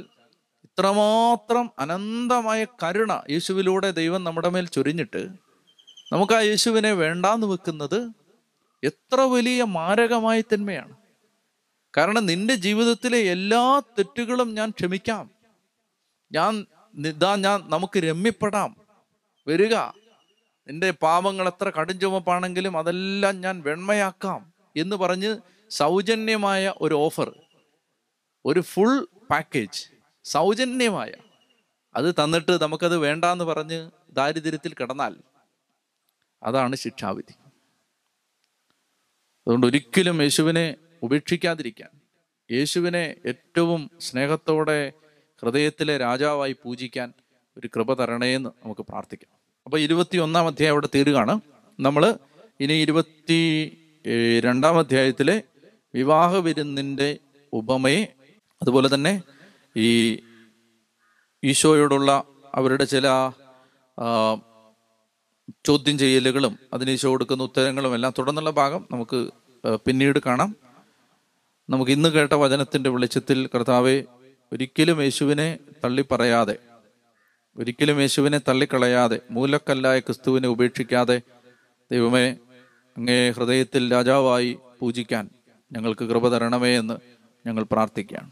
ഇത്രമാത്രം അനന്തമായ കരുണ യേശുവിലൂടെ ദൈവം നമ്മുടെ മേൽ ചൊരിഞ്ഞിട്ട് നമുക്ക് ആ യേശുവിനെ വേണ്ടാന്ന് വെക്കുന്നത് എത്ര വലിയ മാരകമായ തന്മയാണ്. കാരണം നിന്റെ ജീവിതത്തിലെ എല്ലാ തെറ്റുകളും ഞാൻ ക്ഷമിക്കാം. ഞാൻ ഇതാ ഞാൻ നമുക്ക് രമ്യപ്പെടാം. വരിക. നിന്റെ പാപങ്ങൾ എത്ര കടുംചുമപ്പാണെങ്കിലും അതെല്ലാം ഞാൻ വെണ്മയാക്കാം എന്ന് പറഞ്ഞ് സൗജന്യമായ ഒരു ഓഫർ ഒരു ഫുൾ പാക്കേജ് സൗജന്യമായ. അത് തന്നിട്ട് നമുക്കത് വേണ്ടാന്ന് പറഞ്ഞ് ദാരിദ്ര്യത്തിൽ കിടന്നാൽ അതാണ് ശിക്ഷാവിധി. അതുകൊണ്ട് ഒരിക്കലും യേശുവിനെ ഉപേക്ഷിക്കാതിരിക്കാൻ. യേശുവിനെ ഏറ്റവും സ്നേഹത്തോടെ ഹൃദയത്തിലെ രാജാവായി പൂജിക്കാൻ ഒരു കൃപ തരണേന്ന് നമുക്ക് പ്രാർത്ഥിക്കാം. അപ്പൊ ഇരുപത്തി ഒന്നാം അധ്യായം അവിടെ തീരുകയാണ്. നമ്മൾ ഇനി ഇരുപത്തി രണ്ടാം അധ്യായത്തിലെ വിവാഹ വിരുന്നിന്റെ ഉപമയെ അതുപോലെ തന്നെ ഈ ഈശോയോടുള്ള അവരുടെ ചില ചോദ്യം ചെയ്യലുകളും അതിന് ഈശോ കൊടുക്കുന്ന ഉത്തരങ്ങളും എല്ലാം തുടർന്നുള്ള ഭാഗം നമുക്ക് പിന്നീട് കാണാം. നമുക്ക് ഇന്ന് കേട്ട വചനത്തിന്റെ വെളിച്ചത്തിൽ കർത്താവെ ഒരിക്കലും യേശുവിനെ തള്ളിപ്പറയാതെ ഒരിക്കലും യേശുവിനെ തള്ളിക്കളയാതെ മൂലക്കല്ലായ ക്രിസ്തുവിനെ ഉപേക്ഷിക്കാതെ ദൈവമേ അങ്ങേ ഹൃദയത്തിൽ രാജാവായി പൂജിക്കാൻ ഞങ്ങൾക്ക് കൃപ തരണമേ എന്ന് ഞങ്ങൾ പ്രാർത്ഥിക്കുകയാണ്.